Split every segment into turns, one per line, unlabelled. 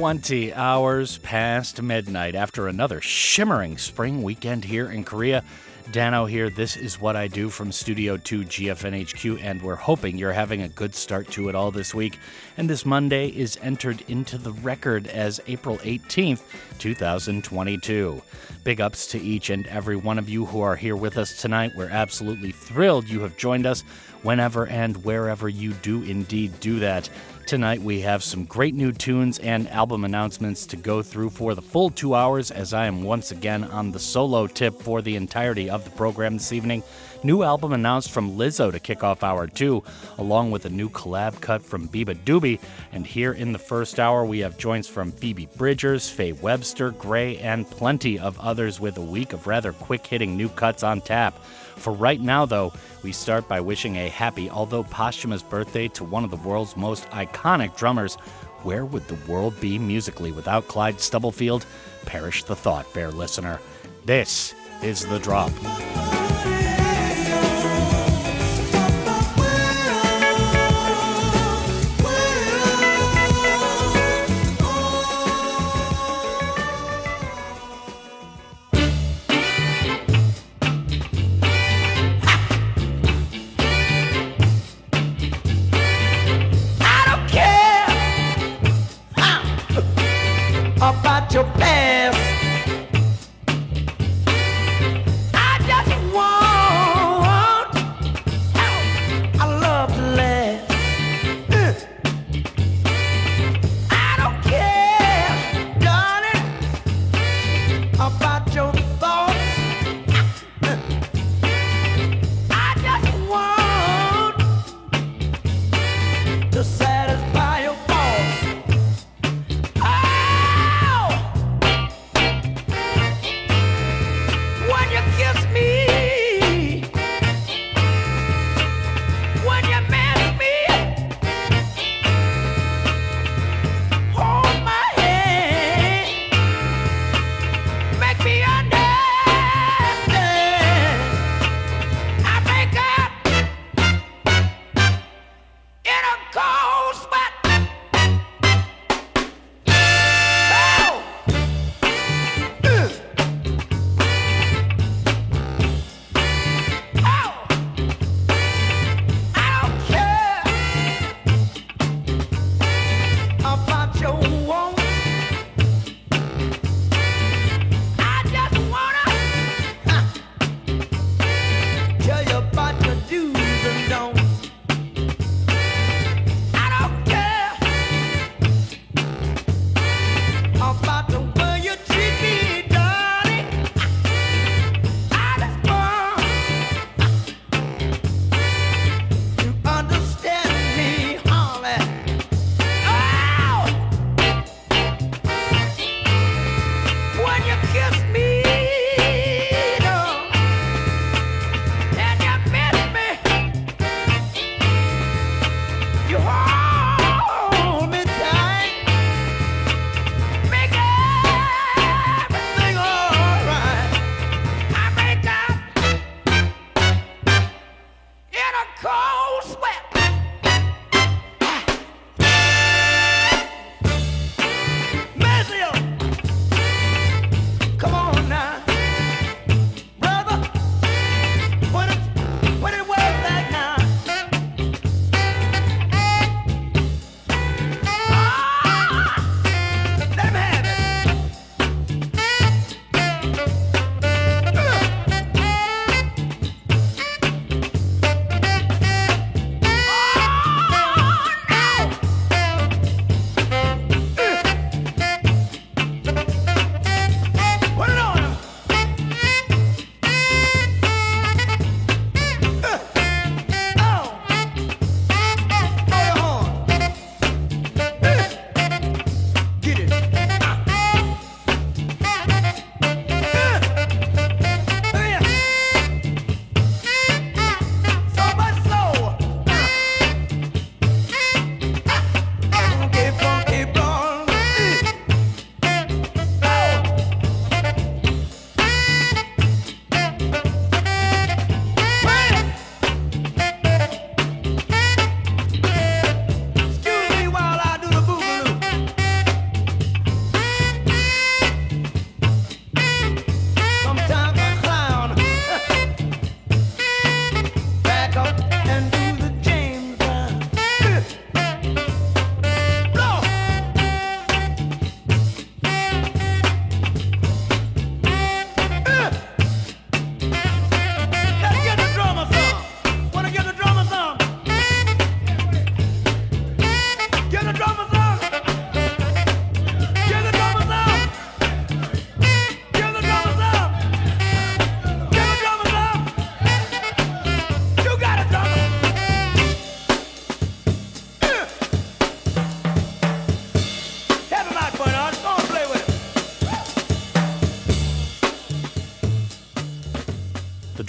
20 hours past midnight after another shimmering spring weekend here in Korea. Danno here. This is what I do from Studio 2 GFNHQ, and we're hoping you're having a good start to it all this week. And this Monday is entered into the record as April 18th, 2022. Big ups to each and every one of you who are here with us tonight. We're absolutely thrilled you have joined us whenever and wherever you do indeed do that. Tonight we have some great new tunes and album announcements to go through for the full two hours as I am once again on the solo tip for the entirety of the program this evening. New album announced from Lizzo to kick off hour two, along with a new collab cut from Biba Doobie. And here in the first hour, we have joints from Phoebe Bridgers, Faye Webster, GRAE, and plenty of others with a week of rather quick hitting new cuts on tap. For right now, though, we start by wishing a happy, although posthumous birthday to one of the world's most iconic drummers. Where would the world be musically without Clyde Stubblefield? Perish the thought, fair listener. This is The Drop.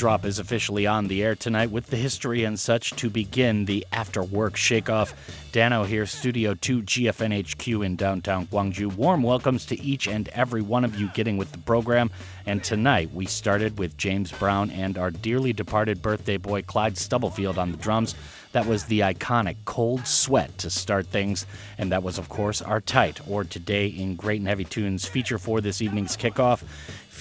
Drop is officially on the air tonight with the history and such to begin the after work shakeoff. Danno here, Studio 2 GFNHQ in downtown Gwangju. Warm welcomes to each and every one of you getting with the program. And tonight we started with James Brown and our dearly departed birthday boy Clyde Stubblefield on the drums. That was the iconic Cold Sweat to start things. And that was, of course, our tight, or Today in Great and Heavy Tunes feature for this evening's kickoff.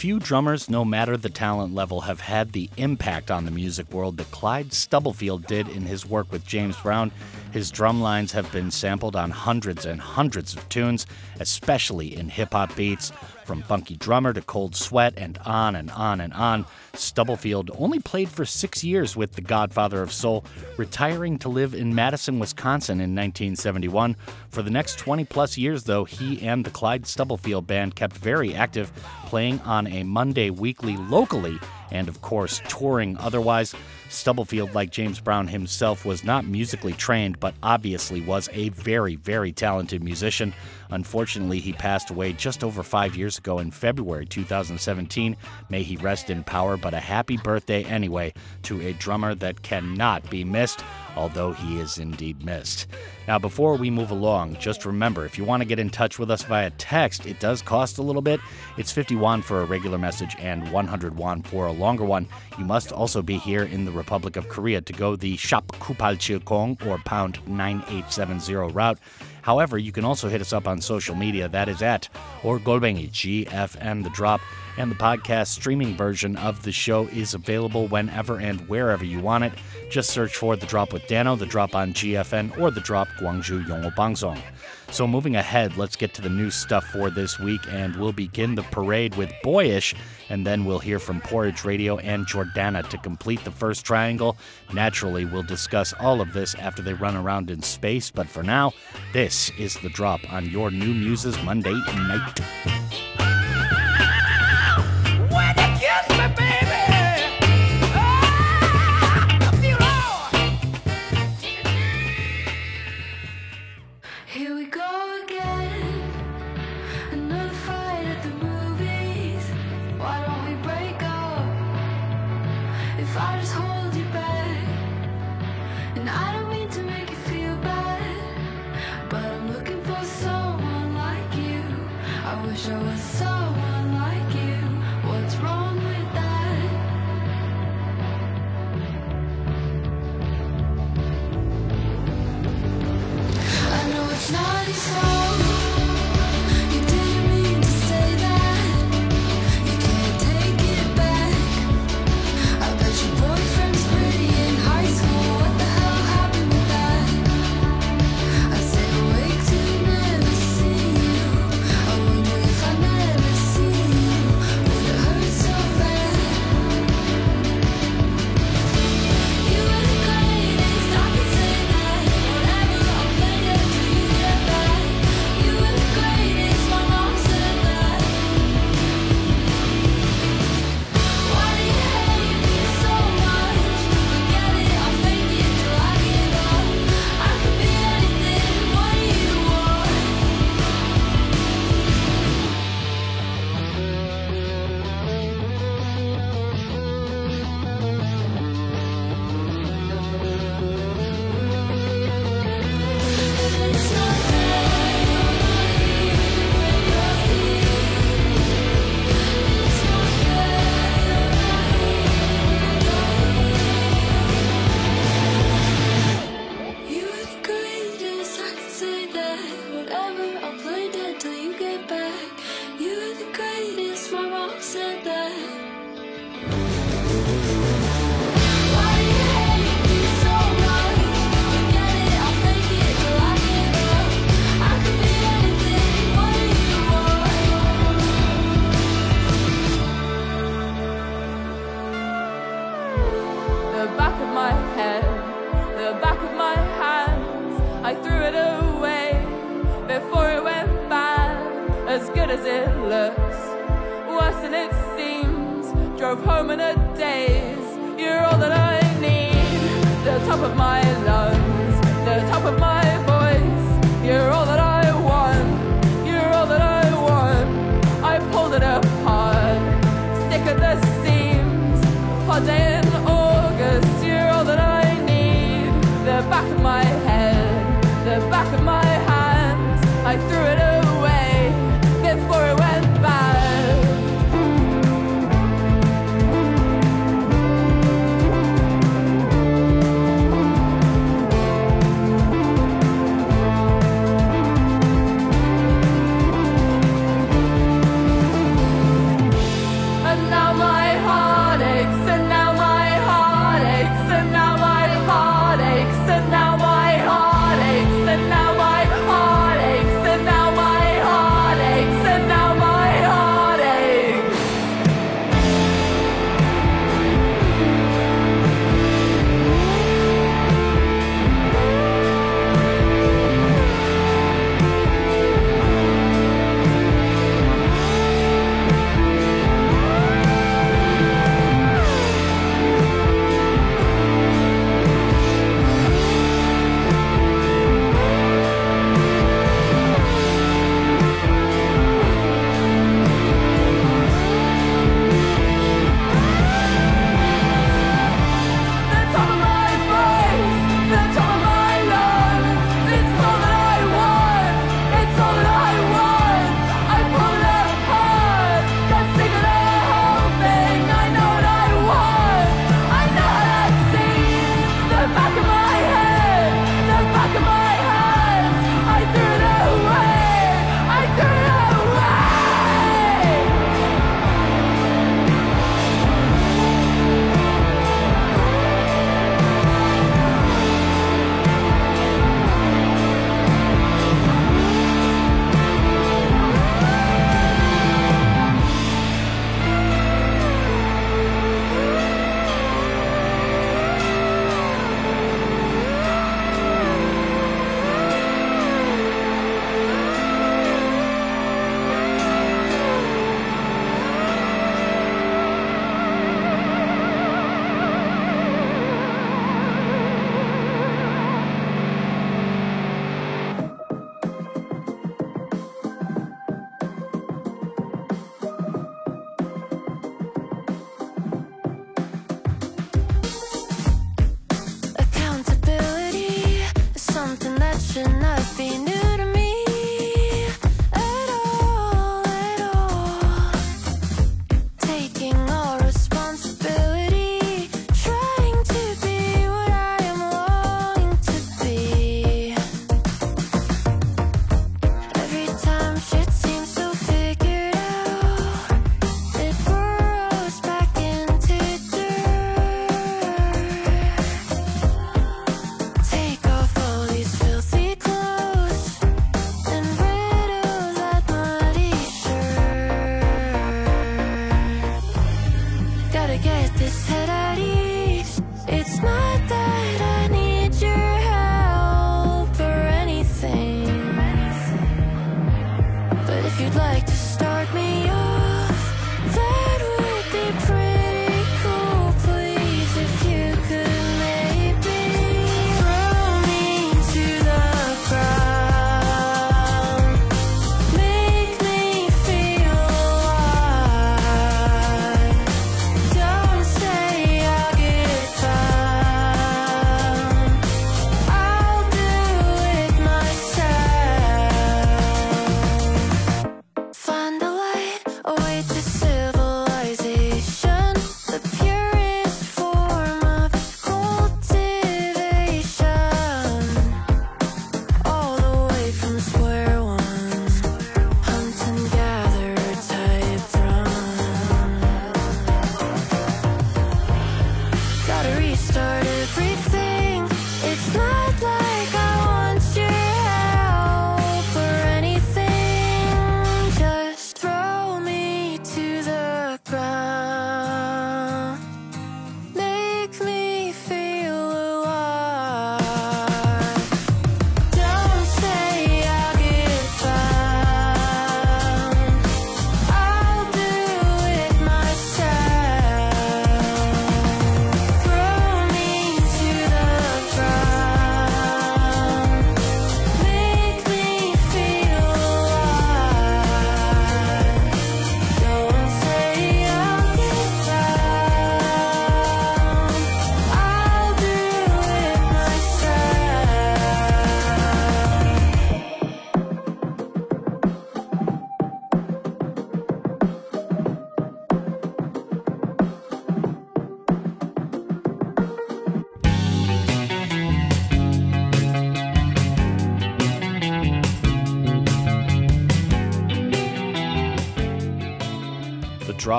Few drummers, no matter the talent level, have had the impact on the music world that Clyde Stubblefield did in his work with James Brown. His drum lines have been sampled on hundreds and hundreds of tunes, especially in hip hop beats. From Funky Drummer to Cold Sweat and on and on and on, Stubblefield only played for six years with the Godfather of Soul, retiring to live in Madison, Wisconsin in 1971. For the next 20 plus years, though, he and the Clyde Stubblefield Band kept very active, playing on a Monday weekly locally and, of course, touring otherwise. Stubblefield, like James Brown himself, was not musically trained, but obviously was a very, very talented musician. Unfortunately, he passed away just over five years ago in February 2017. May he rest in power, but a happy birthday anyway to a drummer that cannot be missed although he is indeed missed. Now, before we move along, just remember if you want to get in touch with us via text, it does cost a little bit. It's 50 won for a regular message and 100 won for a longer one. You must also be here in the Republic of Korea to go the Shop Kupal Kong or pound 9870 route. However, you can also hit us up on social media. That is at or Golbengi GFN The Drop. And the podcast streaming version of the show is available whenever and wherever you want it. Just search for The Drop with Danno, The Drop on GFN, or The Drop Gwangju Yongo Bangsong. So, moving ahead, let's get to the new stuff for this week, and we'll begin the parade with Boyish, and then we'll hear from Porridge Radio and Jordana to complete the first triangle. Naturally, we'll discuss all of this after they run around in space, but for now, this is The Drop on your New Muses Monday night.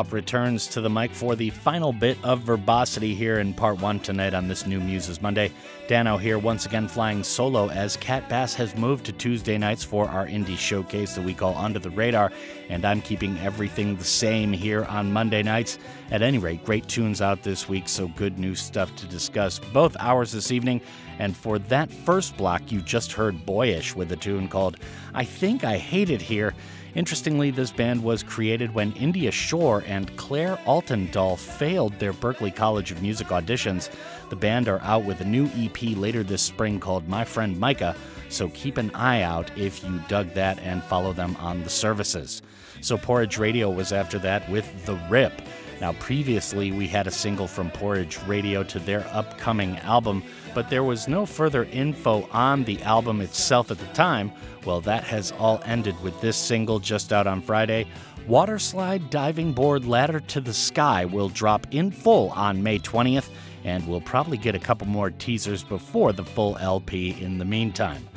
Returns to the mic for the final bit of verbosity here in part one tonight on this new Muses Monday. Danno here once again flying solo as Cat Bass has moved to Tuesday nights for our indie showcase that we call Under the Radar, and I'm keeping everything the same here on Monday nights. At any rate, great tunes out this week, so good new stuff to discuss both hours this evening. And for that first block, you just heard Boyish with a tune called I Think I Hate It Here. Interestingly, this band was created when India Shore and Claire Altendahl failed their Berklee College of Music auditions. The band are out with a new EP later this spring called My Friend Micah, so keep an eye out if you dug that and follow them on the services. So Porridge Radio was after that with The Rip. Now, previously, we had a single from Porridge Radio to their upcoming album, but there was no further info on the album itself at the time. Well, that has all ended with this single just out on Friday. Waterslide Diving Board Ladder to the Sky will drop in full on May 20th, and we'll probably get a couple more teasers before the full LP in the meantime.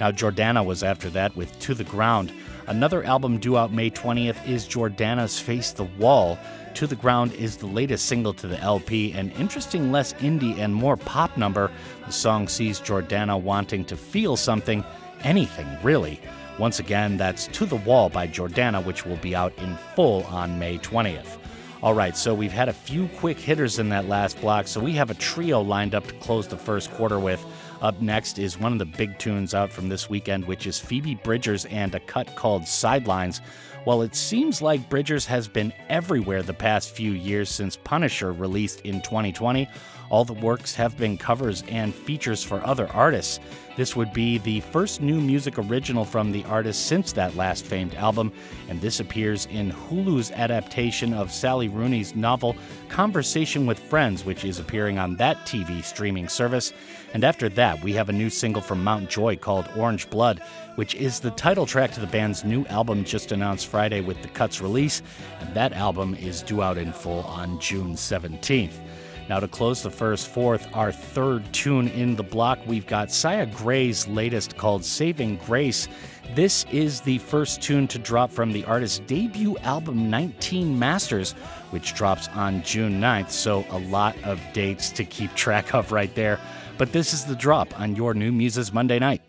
Now, Jordana was after that with To the Ground. Another album due out May 20th is Jordana's Face the Wall. To the Ground is the latest single to the LP, an interesting, less indie and more pop number. The song sees Jordana wanting to feel something, anything really. Once again, that's To the Wall by Jordana, which will be out in full on May 20th. All right, so we've had a few quick hitters in that last block, so we have a trio lined up to close the first quarter with. Up next is one of the big tunes out from this weekend, which is Phoebe Bridgers and a cut called Sidelines. While it seems like Bridgers has been everywhere the past few years since Punisher released in 2020, all the works have been covers and features for other artists. This would be the first new music original from the artist since that last famed album, and this appears in Hulu's adaptation of Sally Rooney's novel Conversation with Friends, which is appearing on that TV streaming service. And after that, we have a new single from Mount Joy called Orange Blood, which is the title track to the band's new album just announced Friday with the Cuts release, and that album is due out in full on June 17th. Now, to close the first fourth, our third tune in the block, we've got Saya Gray's latest called Saving Grace. This is the first tune to drop from the artist's debut album 19 Masters, which drops on June 9th, so a lot of dates to keep track of right there. But this is the drop on your new Muses Monday night.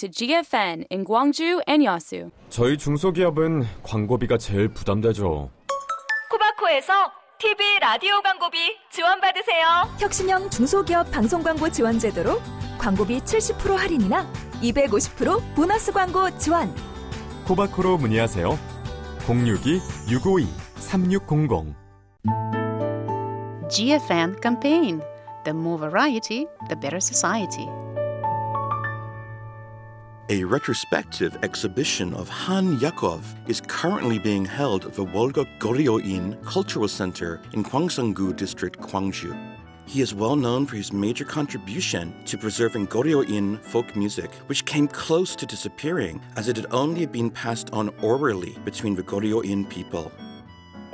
To
GFN in Gwangju and Yasu.
저희 중소기업은 광고비가 제일 부담되죠.
코바코에서 TV 라디오 광고비 지원받으세요.
혁신형 중소기업 방송 광고 지원 제도로 광고비 70% 할인이나 250% 보너스 광고 지원.
코바코로 문의하세요. 062-652-3600
GFN campaign. The more variety, the better society.
A retrospective exhibition of Han Yakov is currently being held at the Wolgok Goryeo-in Cultural Center in Gwangsung-gu District, Gwangju. He is well known for his major contribution to preserving Goryeo-in folk music, which came close to disappearing as it had only been passed on orally between the Goryeo-in people.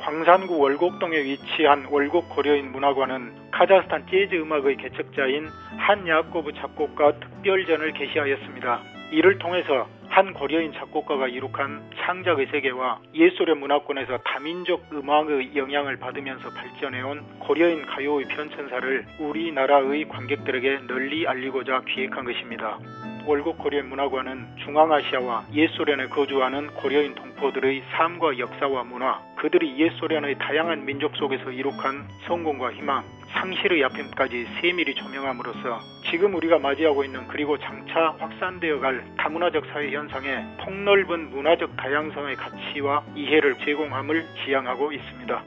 광산구 월곡동에 위치한 월곡 고려인 문화관은 카자흐스탄 재즈 음악의 개척자인 한 야코브 작곡가 특별전을 개시하였습니다. 이를 통해서 한 고려인 작곡가가 이룩한 창작의 세계와 옛소련 문화권에서 다민족 음악의 영향을 받으면서 발전해온 고려인 가요의 편천사를 우리나라의 관객들에게 널리 알리고자 기획한 것입니다. 월곡 고려인 문화관은 중앙아시아와 옛소련에 거주하는 고려인 동포들의 삶과 역사와 문화, 그들이 옛소련의 다양한 민족 속에서 이룩한 성공과 희망, 상실의 아픔까지 세밀히 조명함으로써 지금 우리가 맞이하고 있는 그리고 장차 확산되어 갈 다문화적 사회 현상에 폭넓은 문화적 다양성의 가치와 이해를 제공함을 지향하고 있습니다.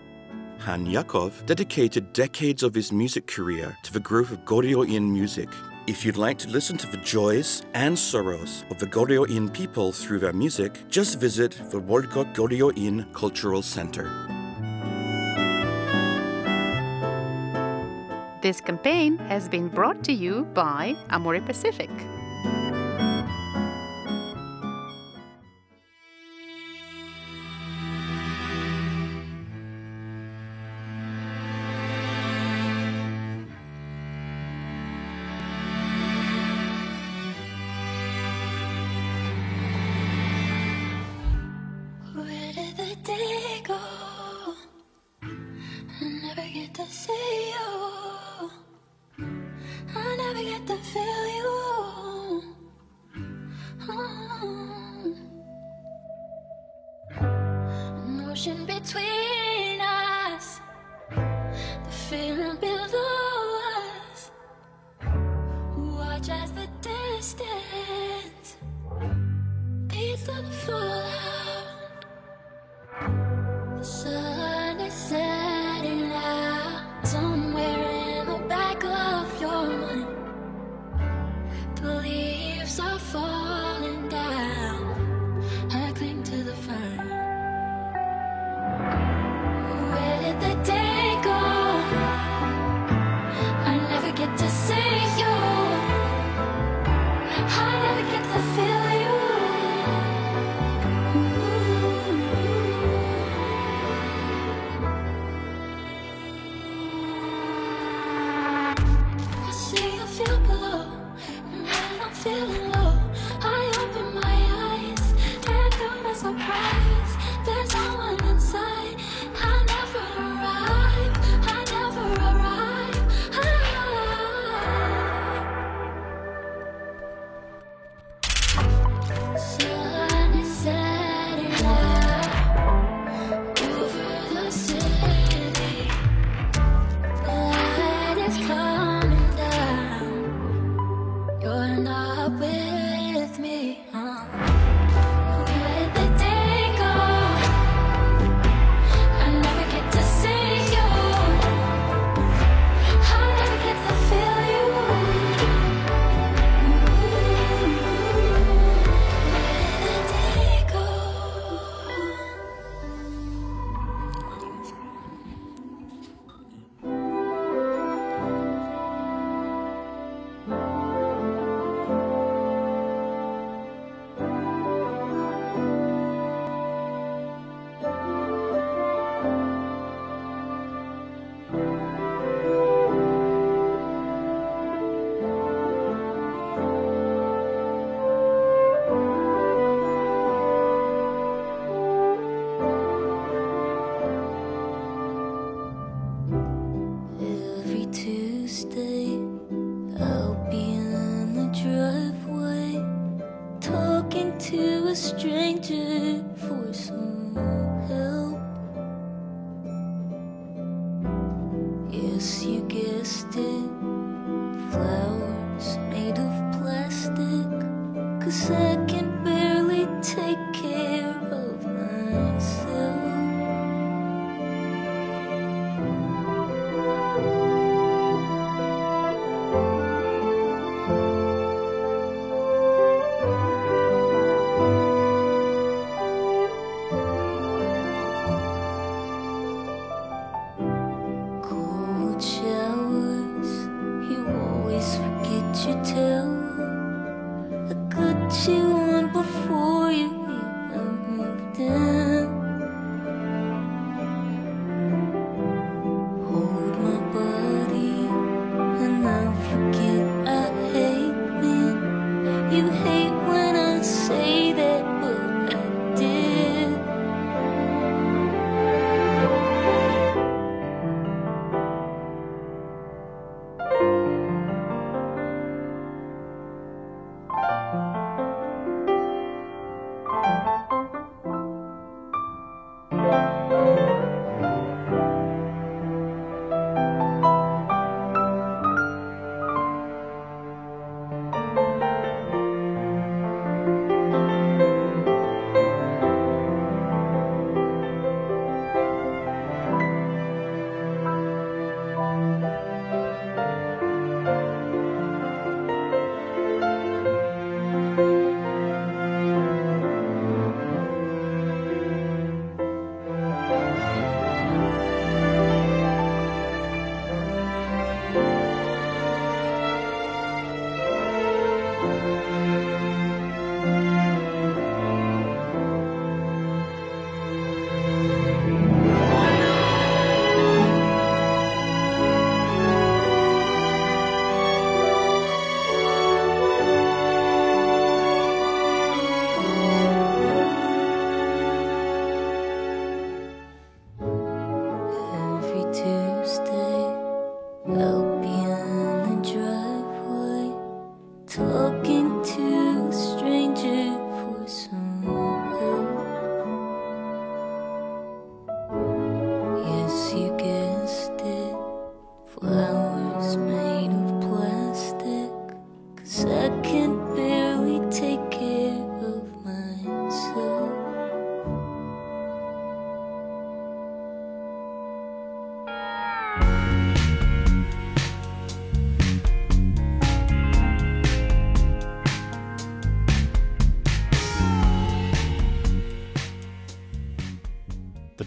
Han Yakov dedicated decades of his music career to the growth of Goryeo-in music. If you'd like to listen to the joys and sorrows of the Goryeo-in people through their music, just visit the Wolga Goryeo-in Cultural Center.
This campaign has been brought to you by Amore Pacific.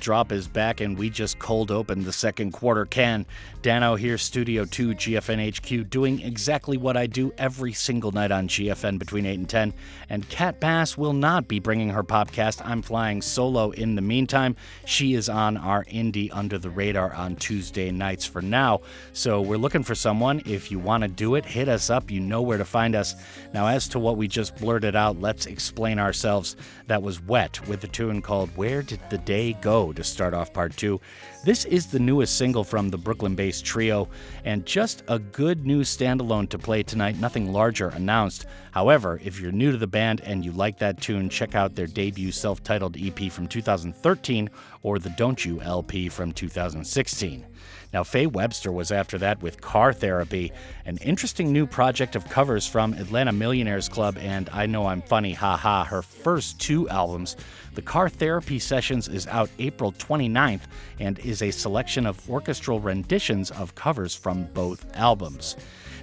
Drop is back, and we just cold opened the second quarter can. Danno here, Studio 2, GFN HQ, doing exactly what I do every single night on GFN between 8 and 10. And Kat Bass will not be bringing her podcast. I'm flying solo in the meantime. She is on our Indie Under the Radar on Tuesday nights for now. So we're looking for someone. If you want to do it, hit us up. You know where to find us. Now, as to what we just blurted out, let's explain ourselves. That was Wet with a tune called Where Did the Day Go? To start off part two. This is the newest single from the Brooklyn based trio, and just a good new standalone to play tonight, nothing larger announced. However, if you're new to the band and you like that tune, check out their debut self titled EP from 2013 or the Don't You LP from 2016. Now, Faye Webster was after that with Car Therapy, an interesting new project of covers from Atlanta Millionaires Club and I Know I'm Funny, Ha Ha, her first two albums. The Car Therapy Sessions is out April 29th and is a selection of orchestral renditions of covers from both albums.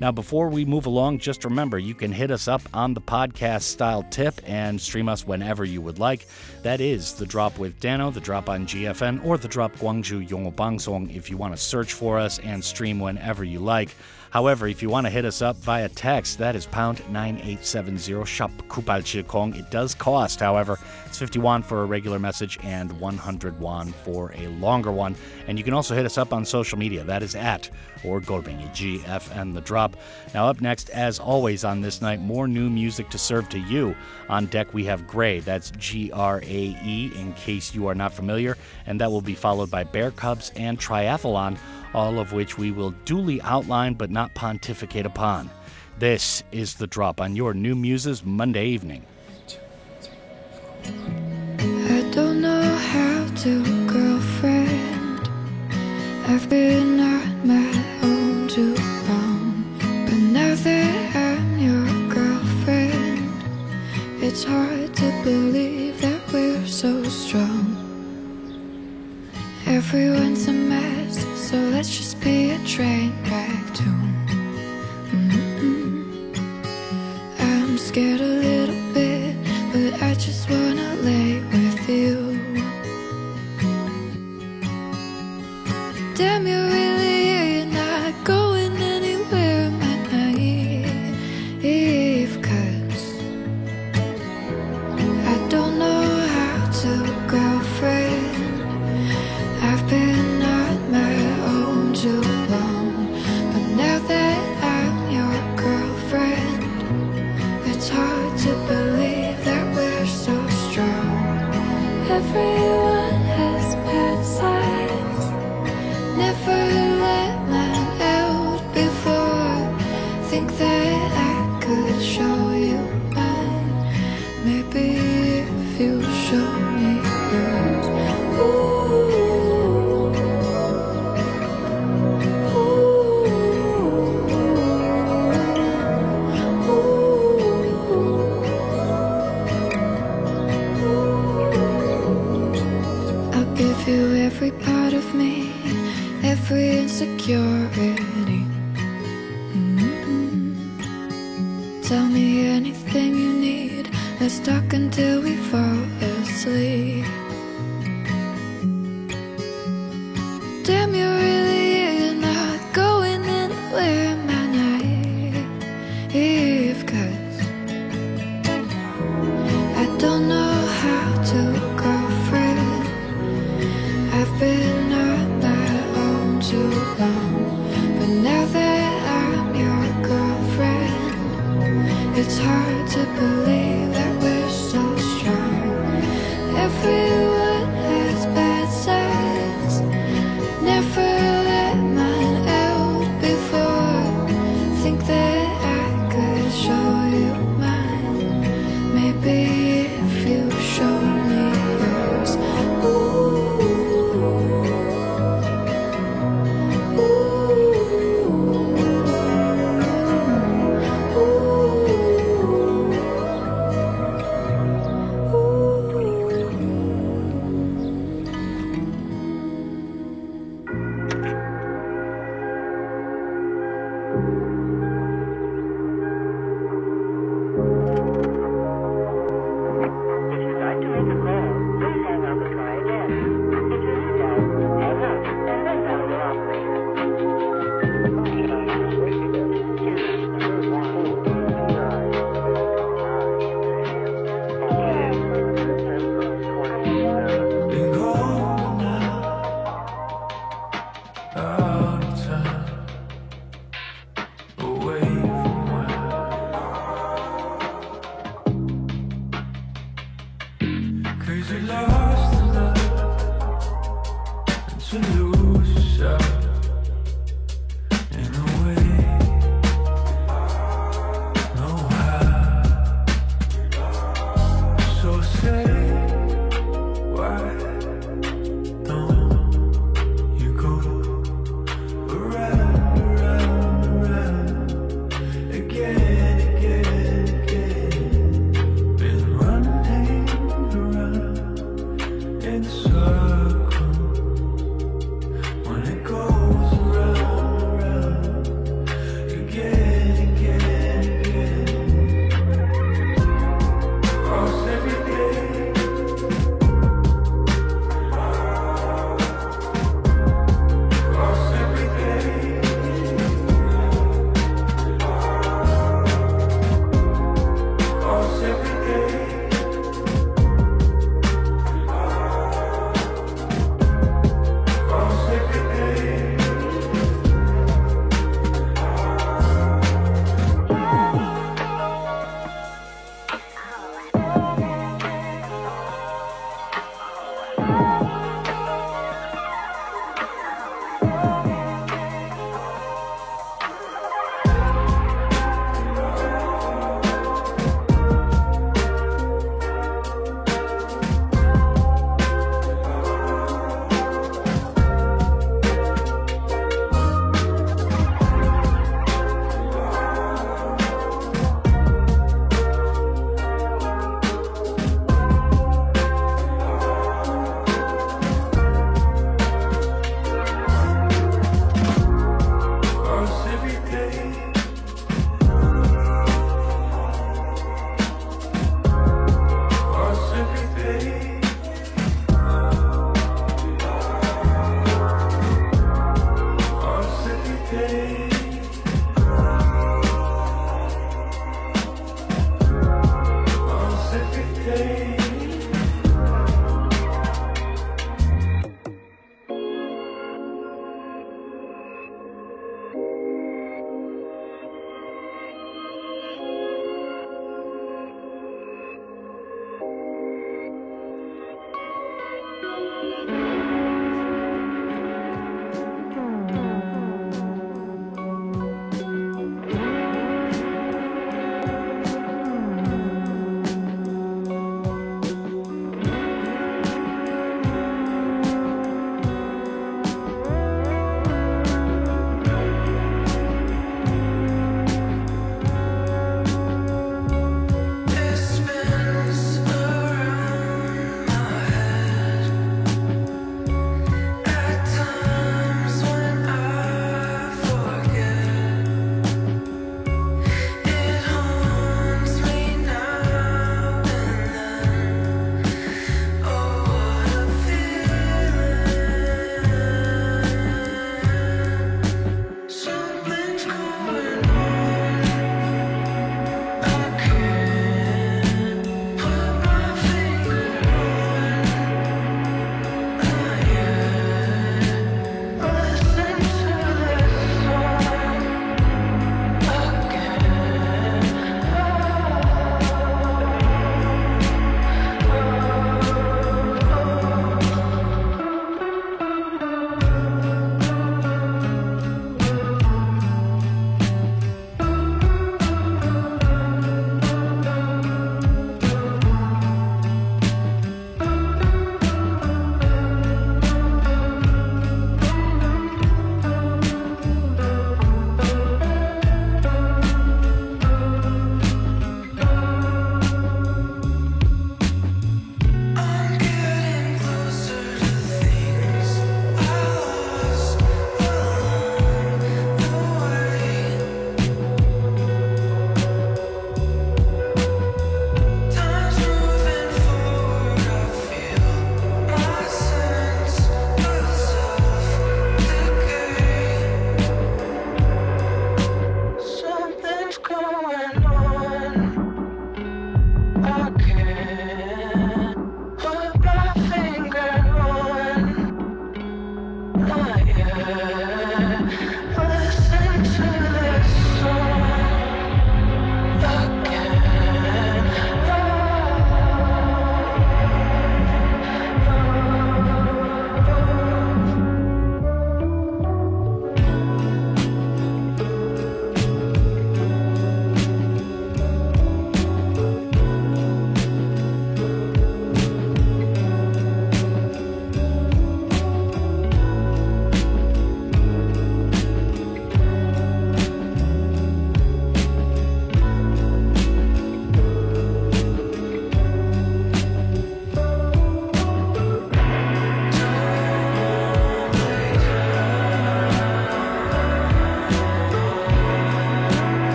Now, before we move along, just remember you can hit us up on the podcast style tip and stream us whenever you would like. That is The Drop with Danno, The Drop on GFN, or The Drop Gwangju Yongo Bangsong if you want to search for us and stream whenever you like. However, if you want to hit us up via text, that is pound 9870 shop kupal Kong. It does cost, however, it's 50 won for a regular message and 100 won for a longer one. And you can also hit us up on social media. That is at or Golbingi GFN The Drop. Now, up next, as always on this night, more new music to serve to you. On deck, we have GRAE. That's G R A E, in case you are not familiar. And that will be followed by Bearcubs and Triathalon all of which we will duly outline but not pontificate upon. This is The Drop on your New Muses Monday evening.
I don't know how to, girlfriend. I've been on my own too long. But now that I'm your girlfriend, it's hard to believe that we're so strong. Everyone's a mess, so let's just be a train back too. Mm-mm. I'm scared a little bit, but I just wanna lay with you. Damn, you're really every insecurity. Mm-hmm. Tell me anything you need. Let's talk until we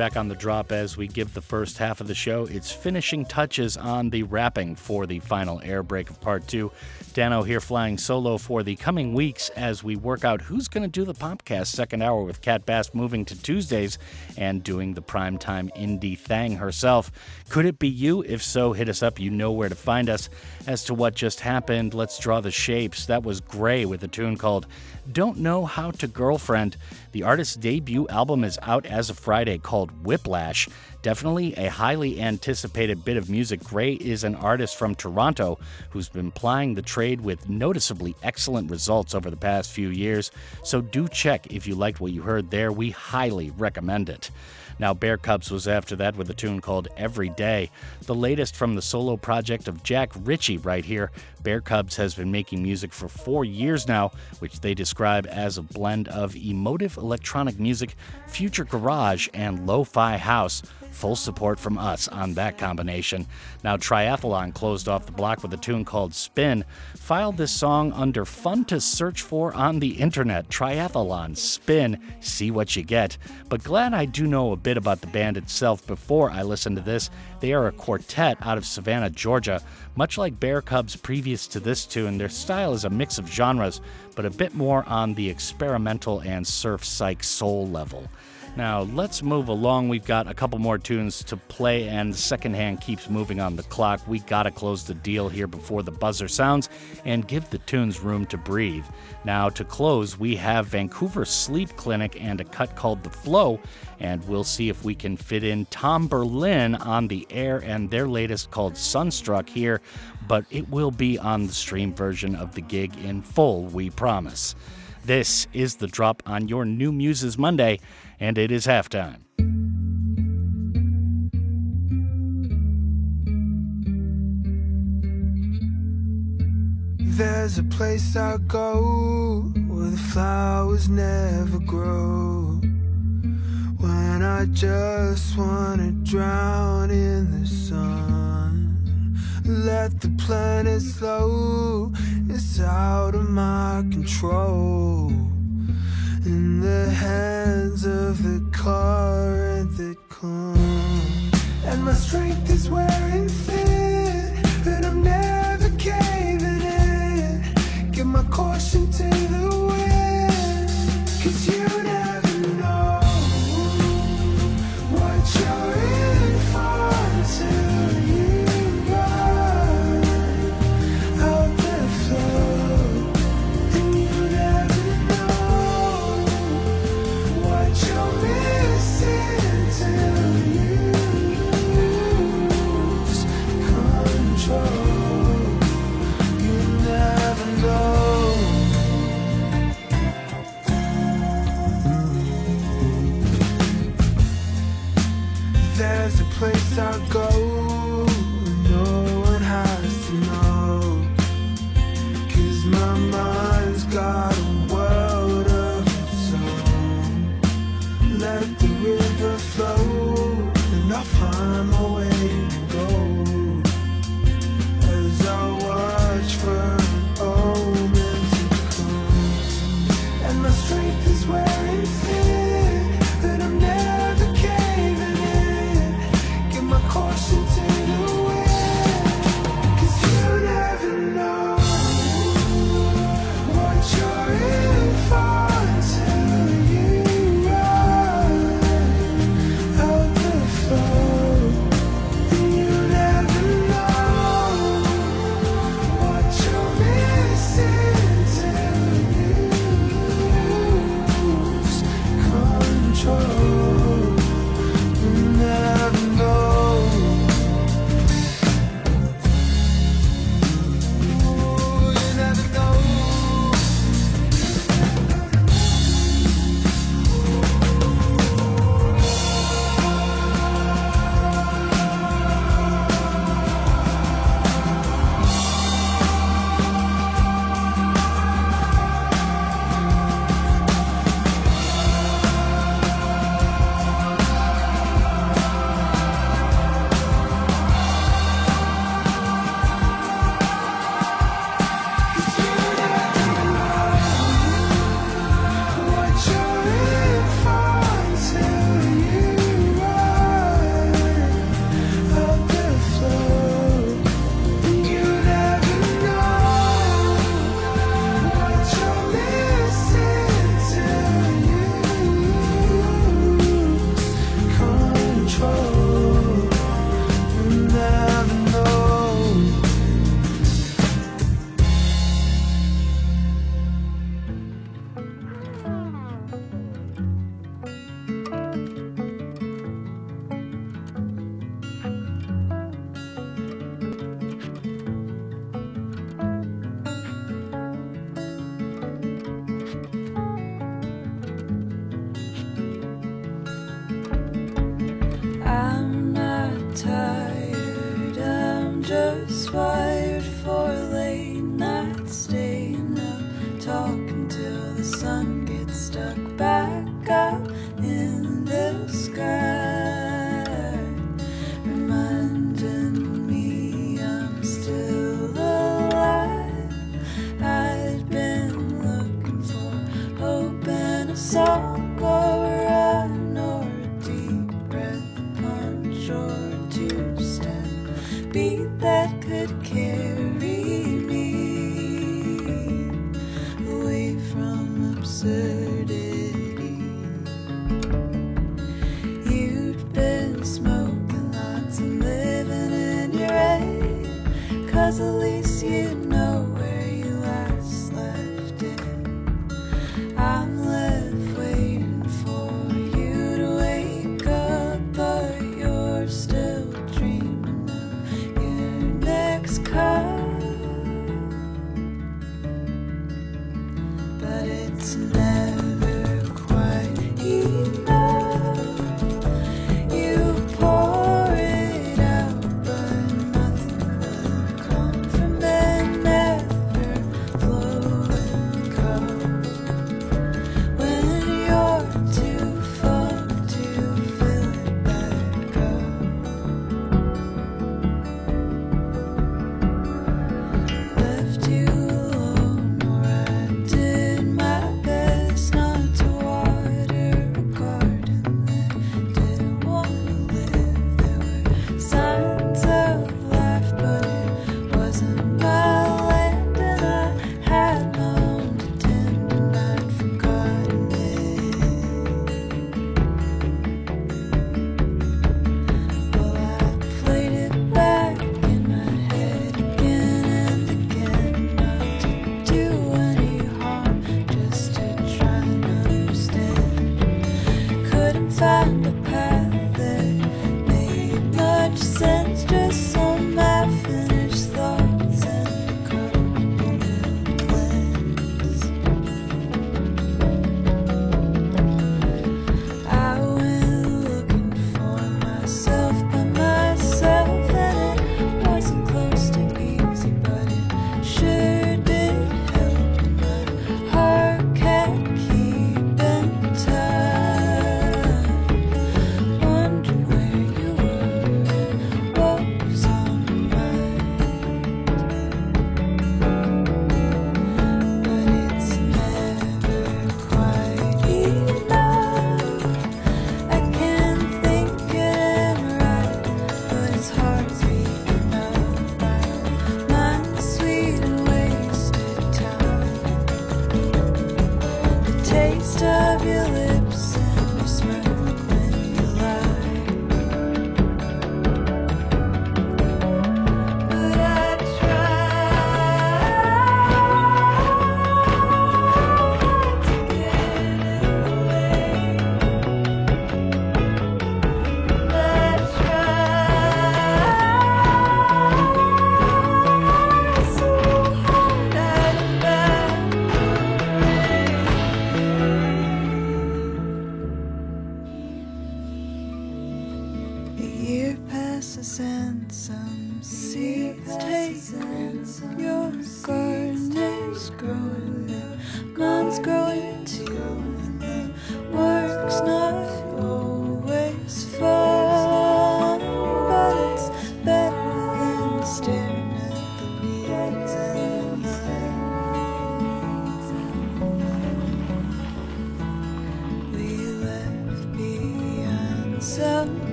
back on the drop as we give the first half of the show its finishing touches on the wrapping for the final air break of part two. Danno here flying solo for the coming weeks as we work out who's going to do the podcast second hour with Kat Bass moving to Tuesdays and doing the primetime indie thang herself. Could it be you? If so, hit us up. You know where to find us. As to what just happened, let's draw the shapes. That was GRAE with a tune called Don't Know How to Girlfriend. The artist's debut album is out as of Friday called Whiplash. Definitely a highly anticipated bit of music. GRAE is an artist from Toronto who's been plying the trade with noticeably excellent results over the past few years. So do check if you liked what you heard there. We highly recommend it. Now, Bearcubs was after that with a tune called Every Day, the latest from the solo project of Jack Ritchie right here. Bearcubs has been making music for four years now, which they describe as a blend of emotive electronic music, future garage, and lo fi house. Full support from us on that combination. Now, Triathalon closed off the block with a tune called Spin. Filed this song under Fun to Search for on the internet. Triathalon, Spin, see what you get. But glad I do know a bit about the band itself before I listen to this. They are a quartet out of Savannah, Georgia. Much like Bearcubs previous to this tune, their style is a mix of genres, but a bit more on the experimental and surf psych soul level. Now, let's move along. We've got a couple more tunes to play, and the second hand keeps moving on the clock. We gotta close the deal here before the buzzer sounds and give the tunes room to breathe. Now, to close, we have Vancouver Sleep Clinic and a cut called The Floor, and we'll see if we can fit in Tomberlin on the air and their latest called Sunstruck here, but it will be on the stream version of the gig in full, we promise. This is the drop on your New Muses Monday, and it is halftime.
There's a place I go where the flowers never grow. When I just wanna drown in the sun. Let the planet slow, it's out of my control. In the hands of the car current that comes. And my strength is wearing thin, but I'm never caving in. Give my caution to the wind, cause you never
I
go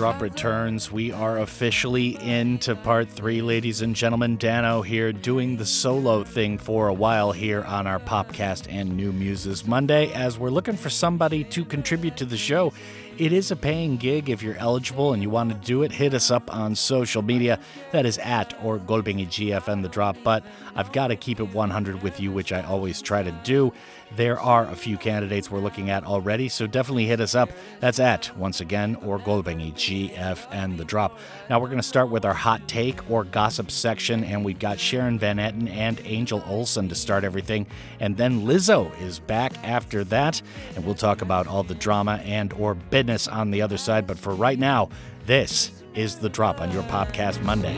Drop returns. We are officially into part three, ladies and gentlemen. Danno here doing the solo thing for a while here on our Popcast and New Muses Monday as we're looking for somebody to contribute to the show. It is a paying gig. If you're eligible and you want to do it, hit us up on social media. That is at or Golbingi GFN the drop. But I've got to keep it 100 with you, which I always try to do. There are a few candidates we're looking at already, so definitely hit us up. That's at, once again, or Golbingi GFN the drop. Now we're going to start with our hot take or gossip section, and we've got Sharon Van Etten and Angel Olsen to start everything. And then Lizzo is back after that, and we'll talk about all the drama and or business on the other side. But for right now, this is the drop on your podcast Monday.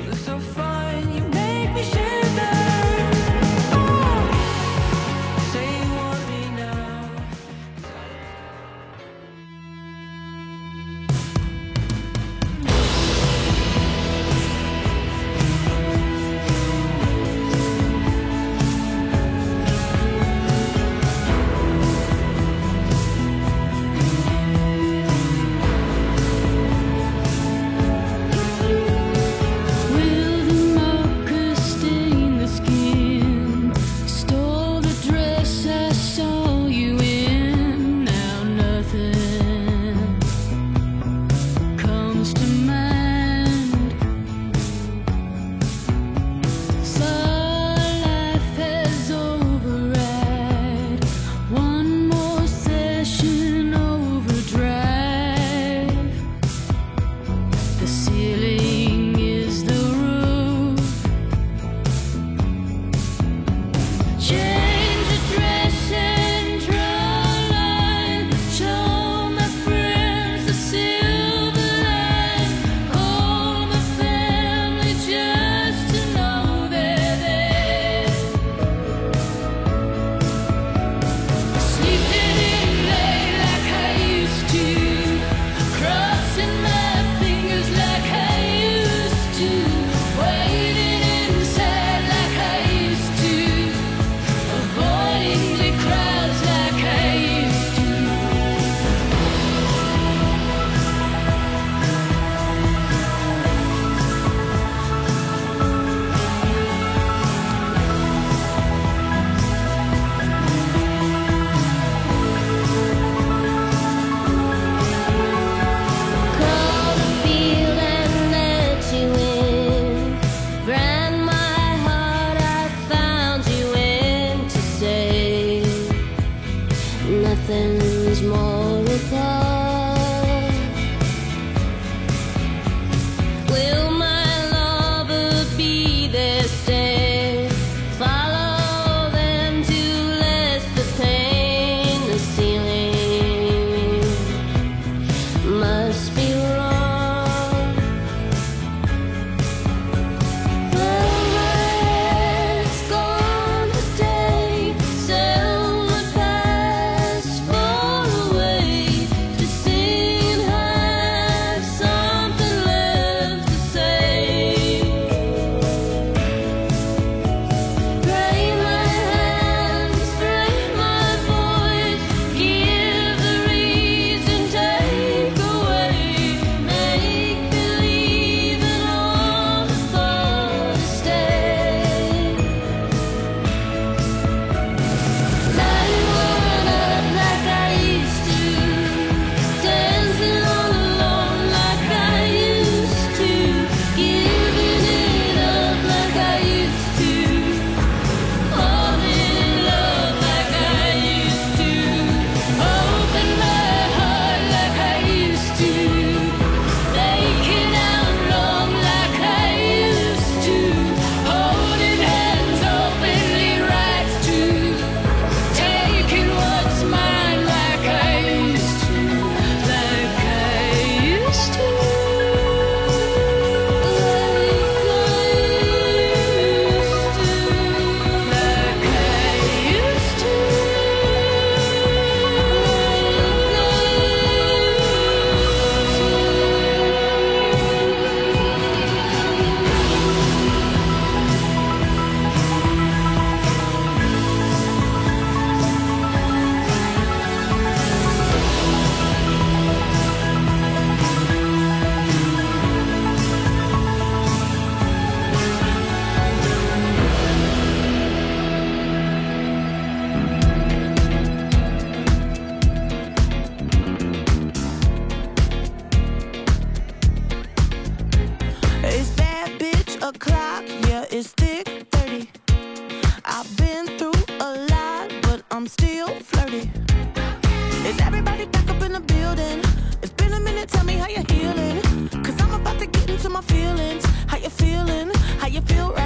How you're healing. Cause I'm about to get into my feelings. How you feeling? How you feel right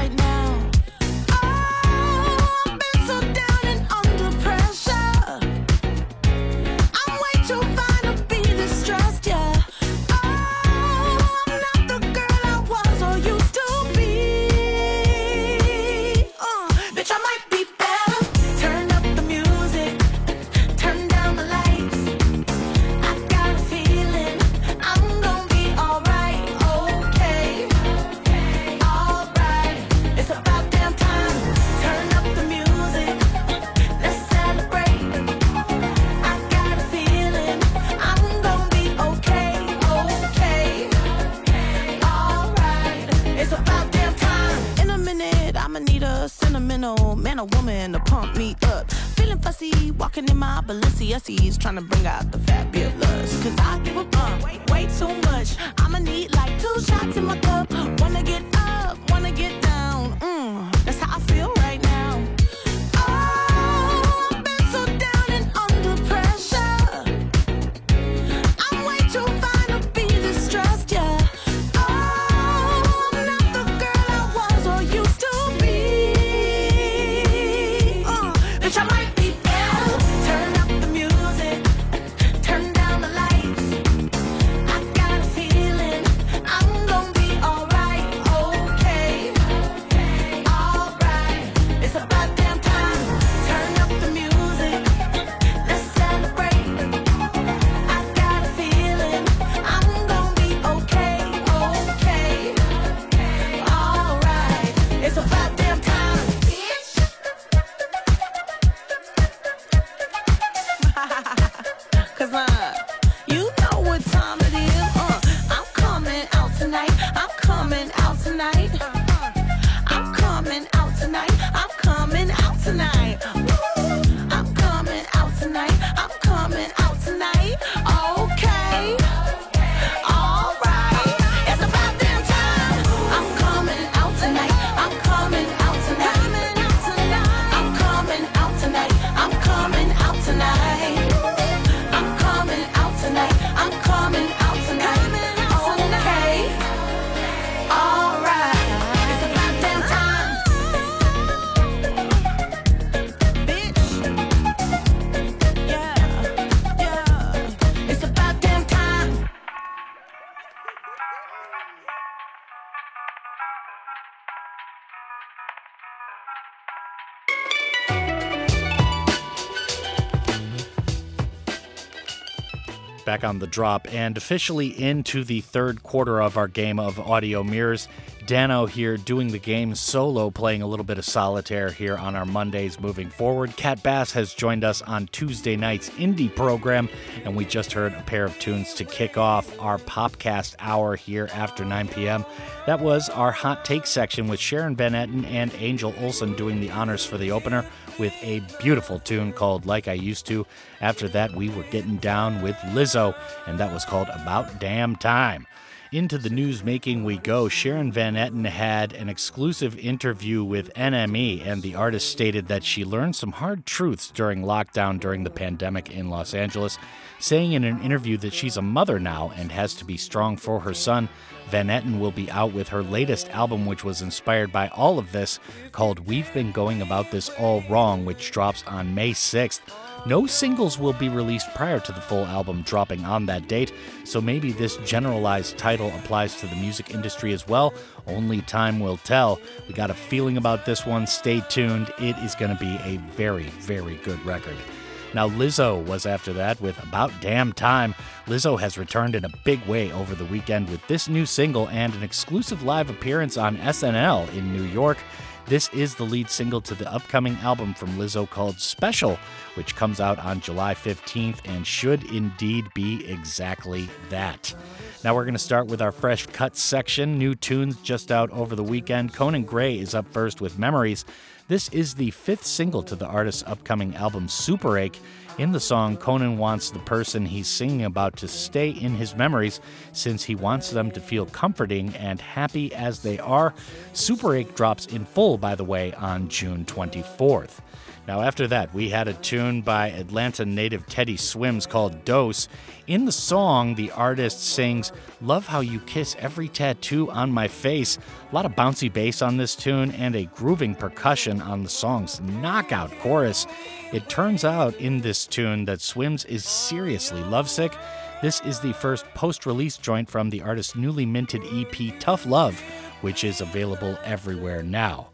back on the drop and officially into the third quarter of our game of audio mirrors. Danno here doing the game solo, playing a little bit of solitaire here on our Mondays moving forward. Cat Bass has joined us on Tuesday night's indie program, and we just heard a pair of tunes to kick off our Popcast hour here after 9 p.m. That was our hot take section with Sharon Van Etten and Angel Olsen doing the honors for the opener with a beautiful tune called Like I Used to. After that, we were getting down with Lizzo, and that was called About Damn Time. Into the news making we go. Sharon Van Etten had an exclusive interview with NME, and the artist stated that she learned some hard truths during lockdown during the pandemic in Los Angeles, saying in an interview that she's a mother now and has to be strong for her son. Van Etten will be out with her latest album, which was inspired by all of this, called We've Been Going About This All Wrong, which drops on May 6th. No singles will be released prior to the full album dropping on that date, so maybe this generalized title applies to the music industry as well. Only time will tell. We got a feeling about this one. Stay tuned. It is going to be a very, very good record. Now, Lizzo was after that with About Damn Time. Lizzo has returned in a big way over the weekend with this new single and an exclusive live appearance on SNL in New York. This is the lead single to the upcoming album from Lizzo called Special, which comes out on July 15th and should indeed be exactly that. Now we're going to start with our fresh cut section. New tunes just out over the weekend. Conan Gray is up first with Memories. This is the fifth single to the artist's upcoming album Superache. In the song, Conan wants the person he's singing about to stay in his memories since he wants them to feel comforting and happy as they are. Superache drops in full, by the way, on June 24th. Now, after that, we had a tune by Atlanta native Teddy Swims called Dose. In the song, the artist sings, Love how you kiss every tattoo on my face. A lot of bouncy bass on this tune and a grooving percussion on the song's knockout chorus. It turns out in this tune that Swims is seriously lovesick. This is the first post release joint from the artist's newly minted EP, Tough Love, which is available everywhere now.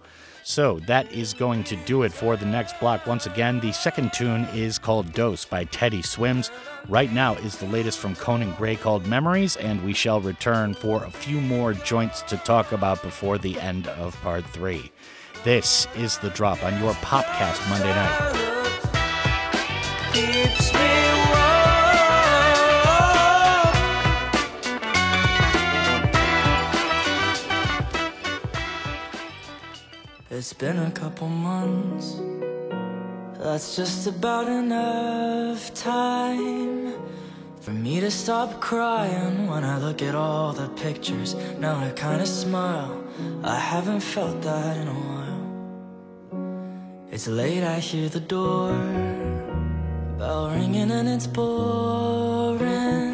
So that is going to do it for the next block. Once again, the second tune is called Dose by Teddy Swims. Right now is the latest from Conan Gray called Memories, and we shall return for a few more joints to talk about before the end of part three. This is The Drop on your Popcast Monday night.
It's been a couple months. That's just about enough time for me to stop crying when I look at all the pictures. Now I kinda smile. I haven't felt that in a while. It's late, I hear the door bell ringing and it's boring.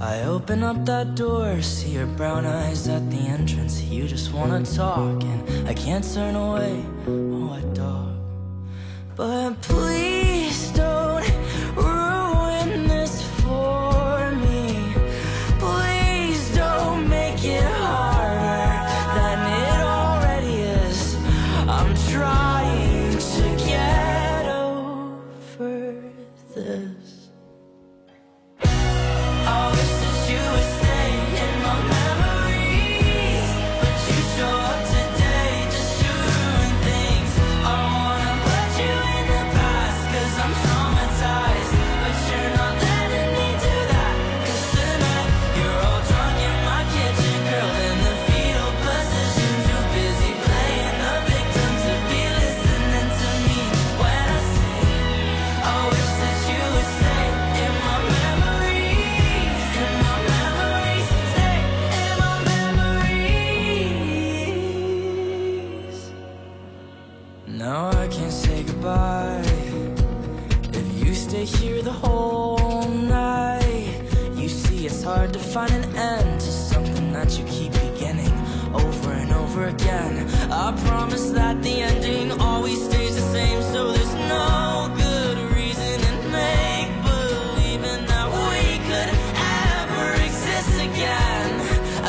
I open up that door, see your brown eyes at the entrance. You just wanna talk, and I can't turn away. Oh, I dog. But please don't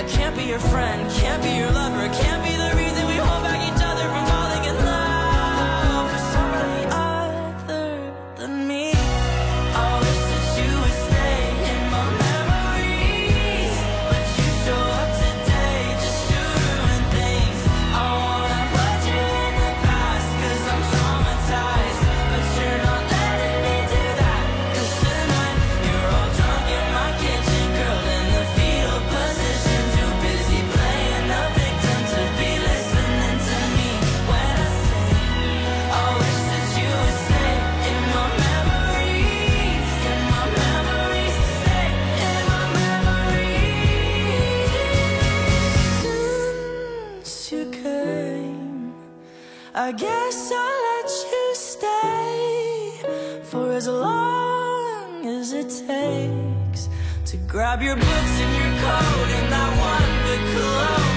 I can't be your friend, can't be your lover, can't I guess I'll let you stay for as long as it takes to grab your books and your coat and that one cologne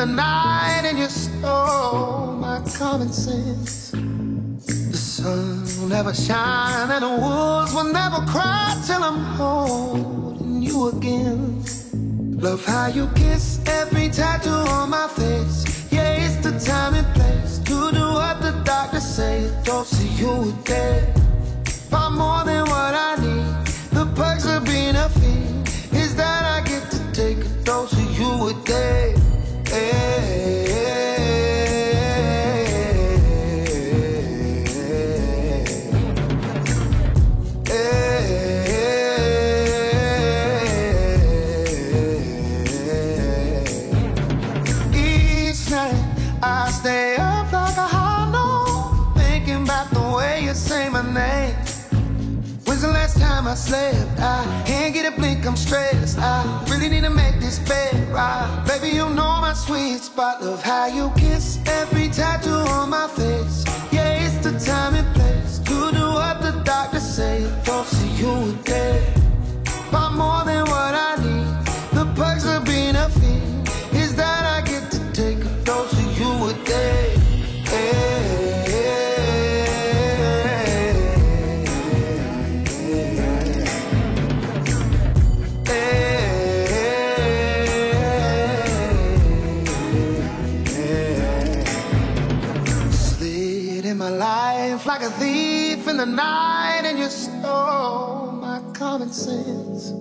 the
night, and you stole my common sense. The sun will never shine, and the wolves will never cry till I'm holding you again. Love how you kiss every tattoo on my like a thief in the night, and you stole my common sense.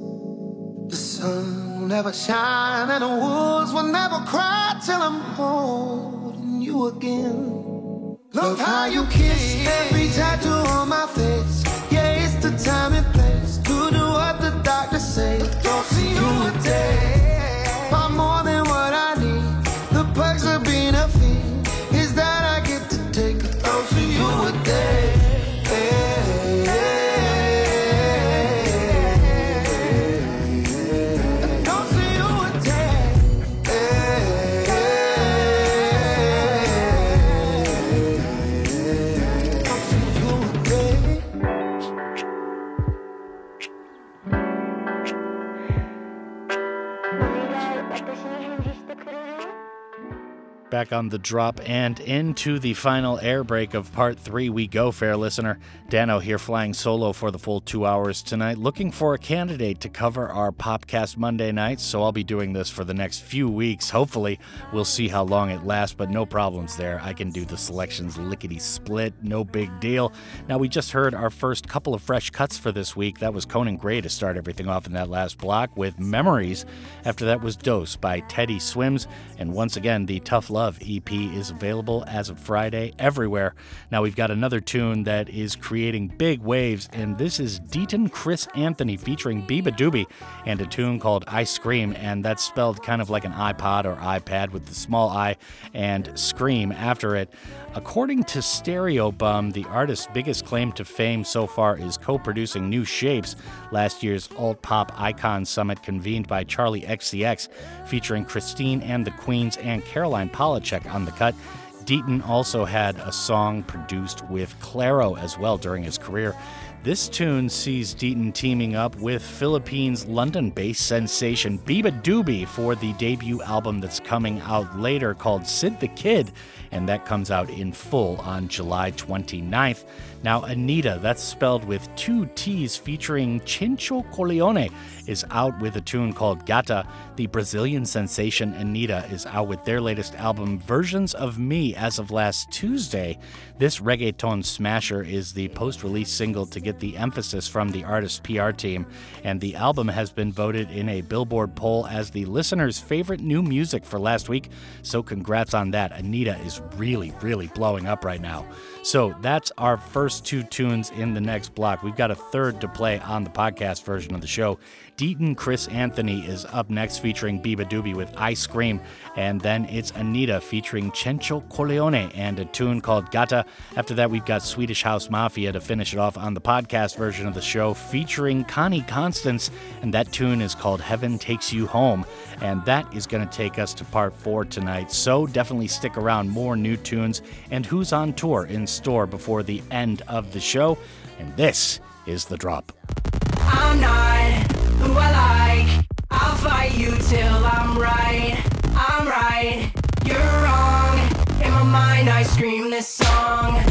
The sun will never shine, and the wolves will never cry till I'm holding you again. Love how you kiss every tattoo on my face. Yeah, it's the time and place to do what the doctor say. Don't see you a day.
Back on the drop and into the final air break of part three, we go, fair listener. Danno here flying solo for the full two hours tonight, looking for a candidate to cover our Popcast Monday nights. So I'll be doing this for the next few weeks. Hopefully, we'll see how long it lasts, but no problems there. I can do the selections lickety split, no big deal. Now, we just heard our first couple of fresh cuts for this week. That was Conan Gray to start everything off in that last block with Memories. After that was Dose by Teddy Swims. And once again, the Tough Love EP is available as of Friday everywhere. Now we've got another tune that is creating big waves, and this is Deaton Chris Anthony featuring beabadoobee and a tune called iScream, and that's spelled kind of like an iPod or iPad with the small i and scream after it. According to Stereogum, the artist's biggest claim to fame so far is co producing New Shapes, last year's alt pop icon summit convened by Charli XCX, featuring Christine and the Queens and Caroline Polachek on the cut. Deaton also had a song produced with Clairo as well during his career. This tune sees Deaton teaming up with Philippines London based sensation beabadoobee for the debut album that's coming out later called Sid the Kid, and that comes out in full on July 29th. Now, Anitta, that's spelled with two T's featuring Chencho Corleone, is out with a tune called Gata. The Brazilian sensation Anitta is out with their latest album, Versions of Me, as of last Tuesday. This reggaeton smasher is the post release single to get the emphasis from the artist's PR team, and the album has been voted in a Billboard poll as the listener's favorite new music for last week. So, congrats on that. Anitta is really, really blowing up right now. So, that's our first two tunes in the next block. We've got a third to play on the podcast version of the show. Deaton Chris Anthony is up next, featuring beabadoobee with iScream. And then it's Anitta featuring Chencho Corleone and a tune called Gata. After that, we've got Swedish House Mafia to finish it off on the podcast version of the show, featuring Connie Constance. And that tune is called Heaven Takes You Home. And that is going to take us to part four tonight. So definitely stick around. More new tunes and who's on tour in store before the end of the show. And this is The Drop.
I'm not who I like. I'll fight you till I'm right. I'm right. You're wrong. In my mind, I scream this song.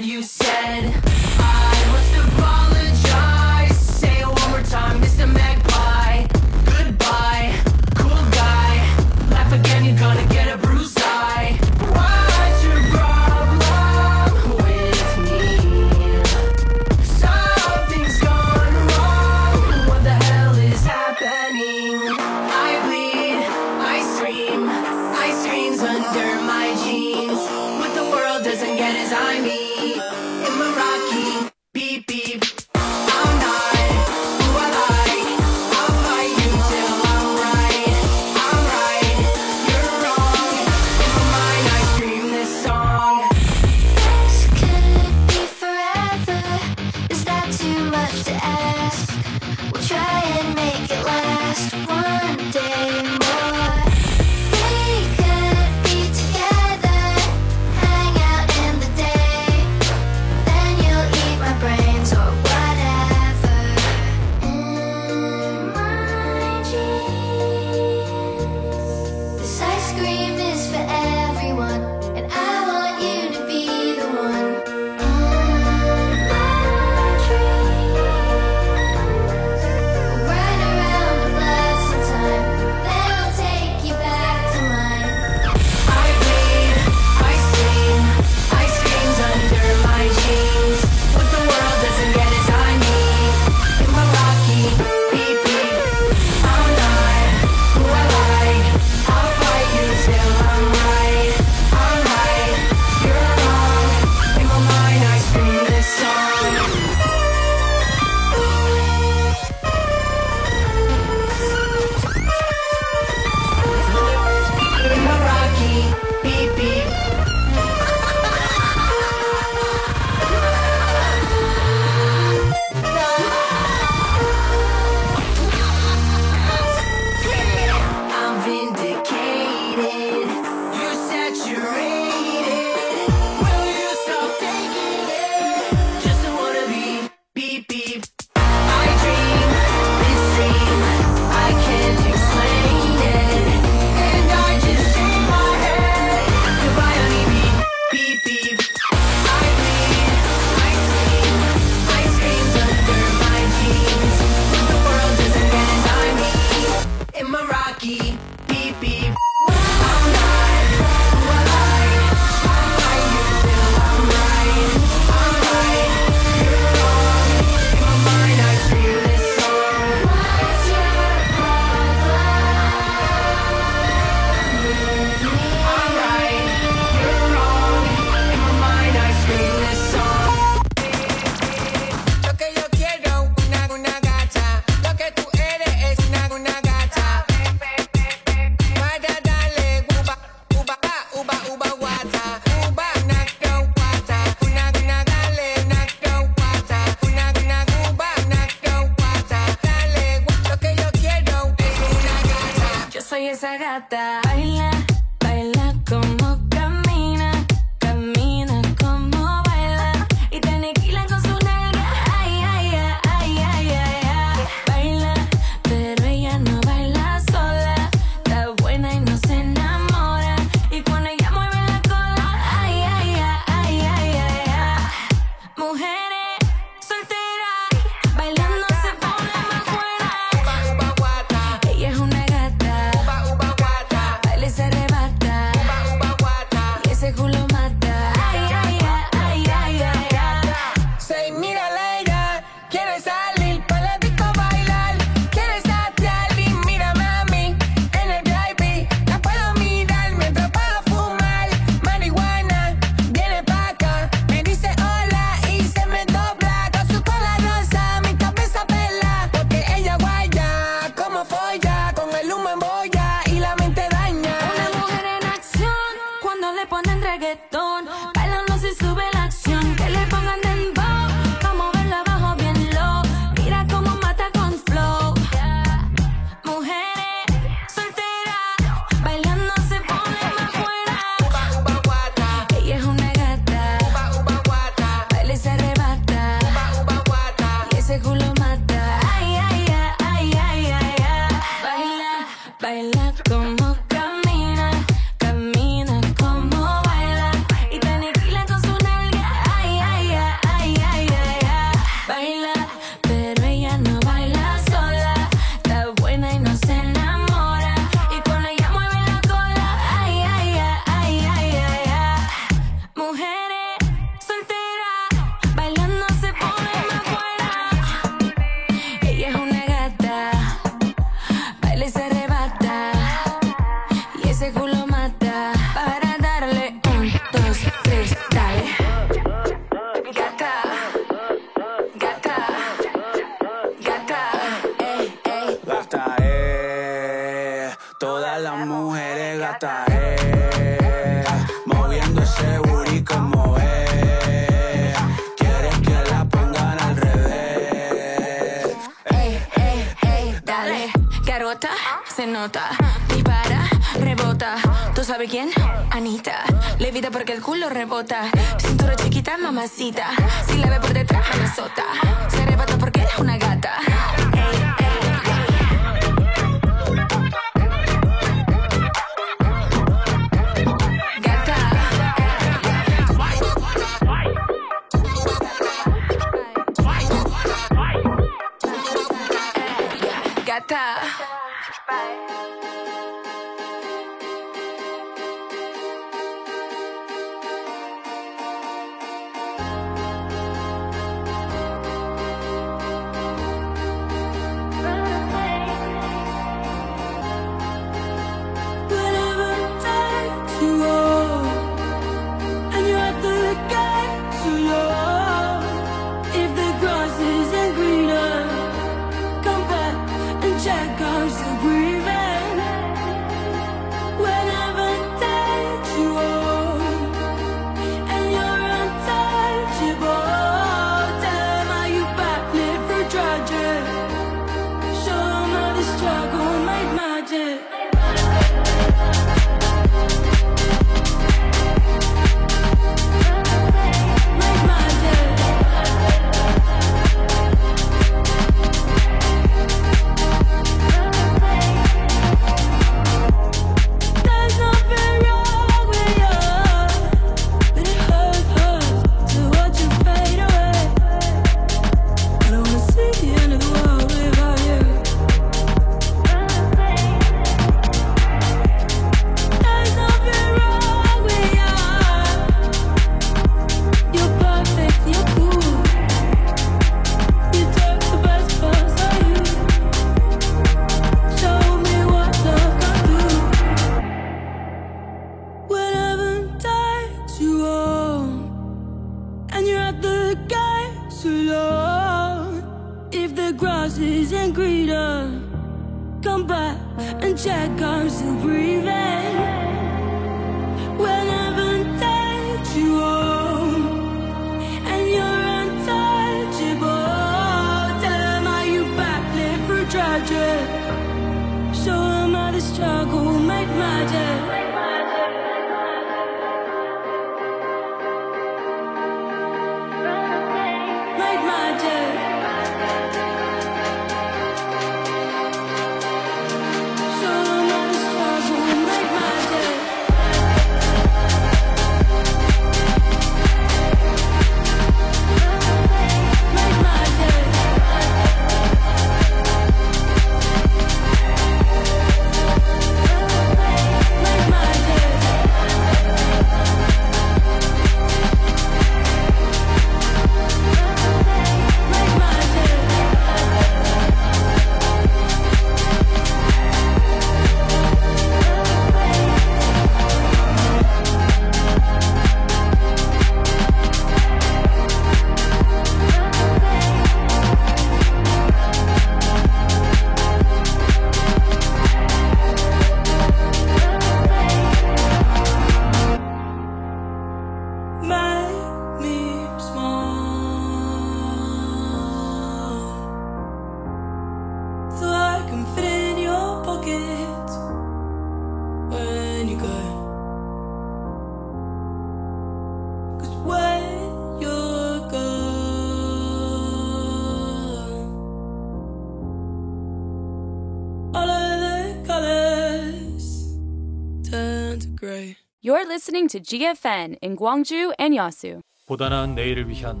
listening to GFN in Gwangju and Yasu.
보다 나은 내일을 위한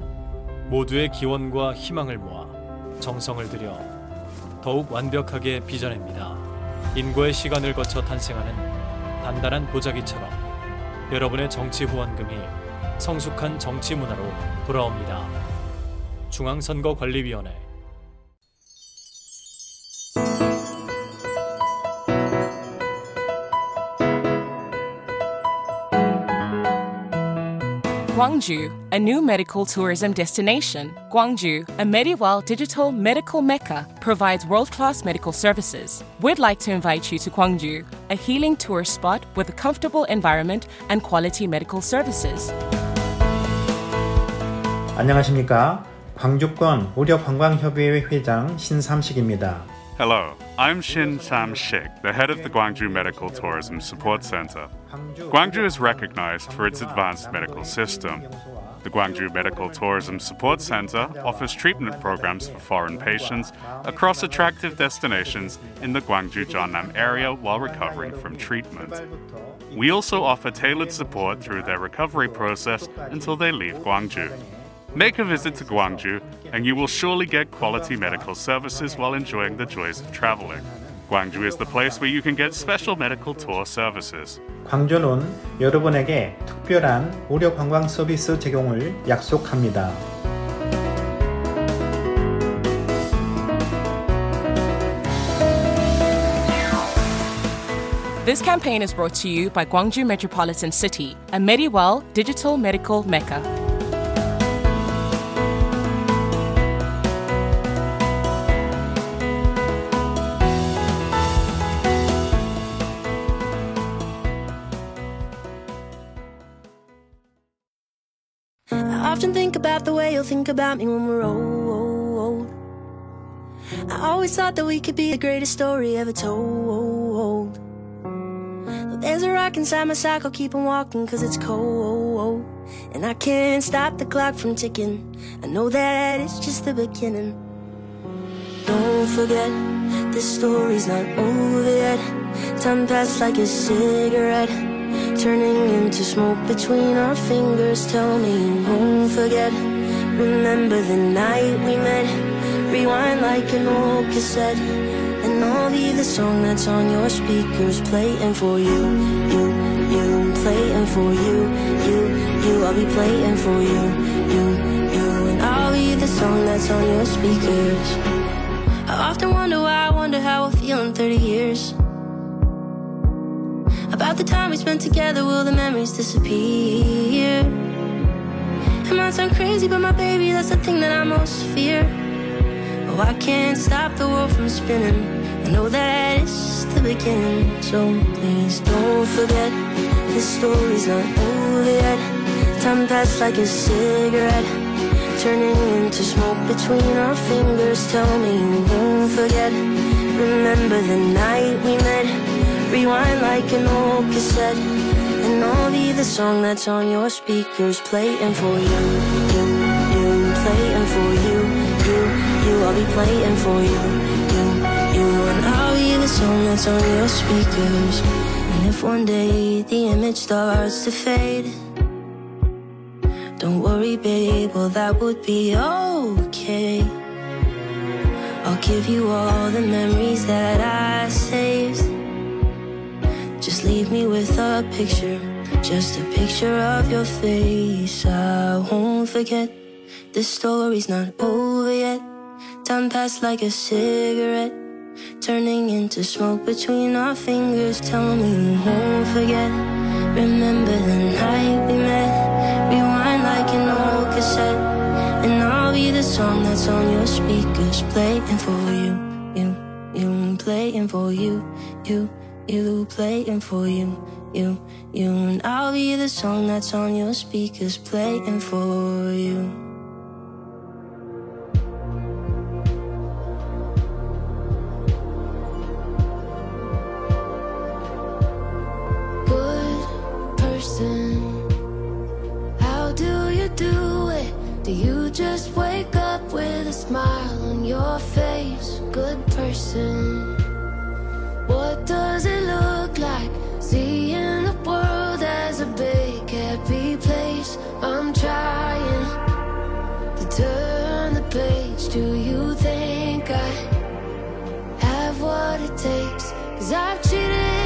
모두의 기원과 희망을 모아 정성을 들여 더욱 완벽하게 빚어냅니다. 인고의 시간을 거쳐 탄생하는 단단한 보자기처럼 여러분의 정치 후원금이 성숙한 정치 문화로 돌아옵니다. 중앙선거관리위원회
Gwangju, a new medical tourism destination. Gwangju, a medieval digital medical mecca, provides world class medical services. We'd like to invite you to Gwangju, a healing tourist spot with a comfortable environment and quality medical services.
안녕하십니까? 방주권 회장 신삼식입니다.
Hello, I'm Shin Sam Shik, the head of the Gwangju Medical Tourism Support Center. Gwangju is recognized for its advanced medical system. The Gwangju Medical Tourism Support Center offers treatment programs for foreign patients across attractive destinations in the Gwangju Jeonnam area while recovering from treatment. We also offer tailored support through their recovery process until they leave Gwangju. Make a visit to Gwangju, and you will surely get quality medical services while enjoying the joys of traveling. Gwangju is the place where you can get special medical tour services.
광주는 여러분에게 특별한 의료관광 서비스 제공을 약속합니다.
This campaign is brought to you by Gwangju Metropolitan City, a Mediwell digital medical mecca.
About the way you'll think about me when we're old. I always thought that we could be the greatest story ever told. Though There's a rock inside my sock, I'll keep on walking cause it's cold. And I can't stop the clock from ticking. I know that it's just the beginning. Don't forget, this story's not over yet. Time passed like a cigarette. Turning into smoke between our fingers. Tell me you won't forget. Remember the night we met. Rewind like an old cassette. And I'll be the song that's on your speakers. Playing for you, you, you. Playing for you, you, you. I'll be playing for you, you, you. And I'll be the song that's on your speakers. I often wonder why I wonder how I'll feel in 30 years. About the time we spent together, will the memories disappear? It might sound crazy, but my baby, that's the thing that I most fear. Oh, I can't stop the world from spinning. I know that it's the beginning, so please don't forget this story's not over yet. Time passed like a cigarette, turning into smoke between our fingers. Tell me you won't forget. Remember the night we met. Rewind like an old cassette, and I'll be the song that's on your speakers, playing for you, you, you, playing for you, you, you. I'll be playing for you, you, you, and I'll be the song that's on your speakers. And if one day the image starts to fade, don't worry, babe, well that would be okay. I'll give you all the memories that I saved. Leave me with a picture, just a picture of your face. I won't forget. This story's not over yet. Time passed like a cigarette, turning into smoke between our fingers. Tell me you won't forget. Remember the night we met. Rewind like an old cassette, and I'll be the song that's on your speakers, playing for you, you, you, playing for you, you you playing for you, you, you, and I'll be the song that's on your speakers playing for you.
Good person, how do you do it? Do you just wake up with a smile on your face? Good person. What does it look like? Seeing the world as a big happy place. I'm trying to turn the page. Do you think I have what it takes? Cause I've cheated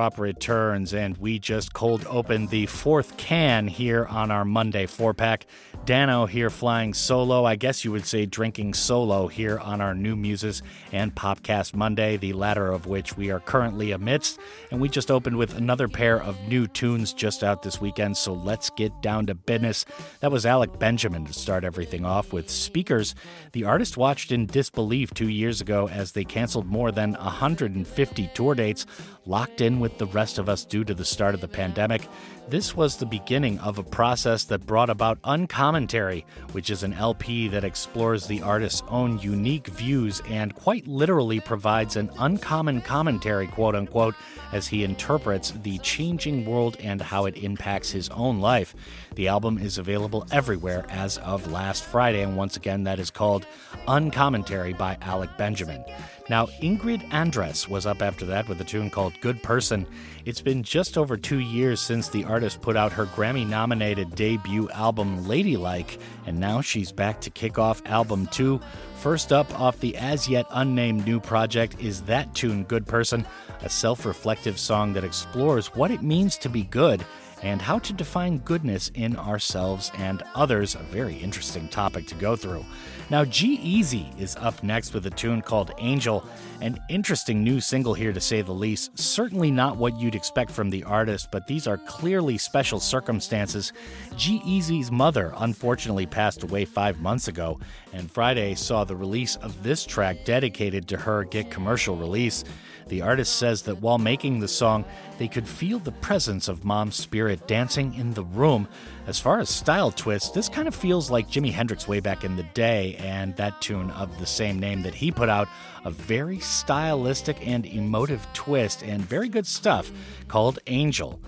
drop returns, and we just cold opened the fourth can here on our Monday four pack. Danno here flying solo. I guess you would say drinking solo here on our new Muses and Popcast Monday, the latter of which we are currently amidst. And we just opened with another pair of new tunes just out this weekend, so let's get down to business. That was Alec Benjamin to start everything off with Speakers. The artist watched in disbelief two years ago as they canceled more than 150 tour dates, locked in with the rest of us due to the start of the pandemic. This was the beginning of a process that brought about Uncommentary, which is an LP that explores the artist's own unique views and quite literally provides an uncommon commentary, quote unquote, as he interprets the changing world and how it impacts his own life. The album is available everywhere as of last Friday, and once again, that is called Uncommentary by Alec Benjamin. Now, Ingrid Andress was up after that with a tune called Good Person. It's been just over two years since the artist put out her Grammy nominated debut album Ladylike, and now she's back to kick off album two. First up off the as yet unnamed new project is that tune Good Person, a self reflective song that explores what it means to be good and how to define goodness in ourselves and others, a very interesting topic to go through. Now, G-Eazy is up next with a tune called Angel, an interesting new single here to say the least. Certainly not what you'd expect from the artist, but these are clearly special circumstances. G-Eazy's mother unfortunately passed away five months ago, and Friday saw the release of this track dedicated to her get commercial release. The artist says that while making the song, they could feel the presence of mom's spirit dancing in the room. As far as style twist, this kind of feels like Jimi Hendrix way back in the day, and that tune of the same name that he put out, a very stylistic and emotive twist, and very good stuff called Angel.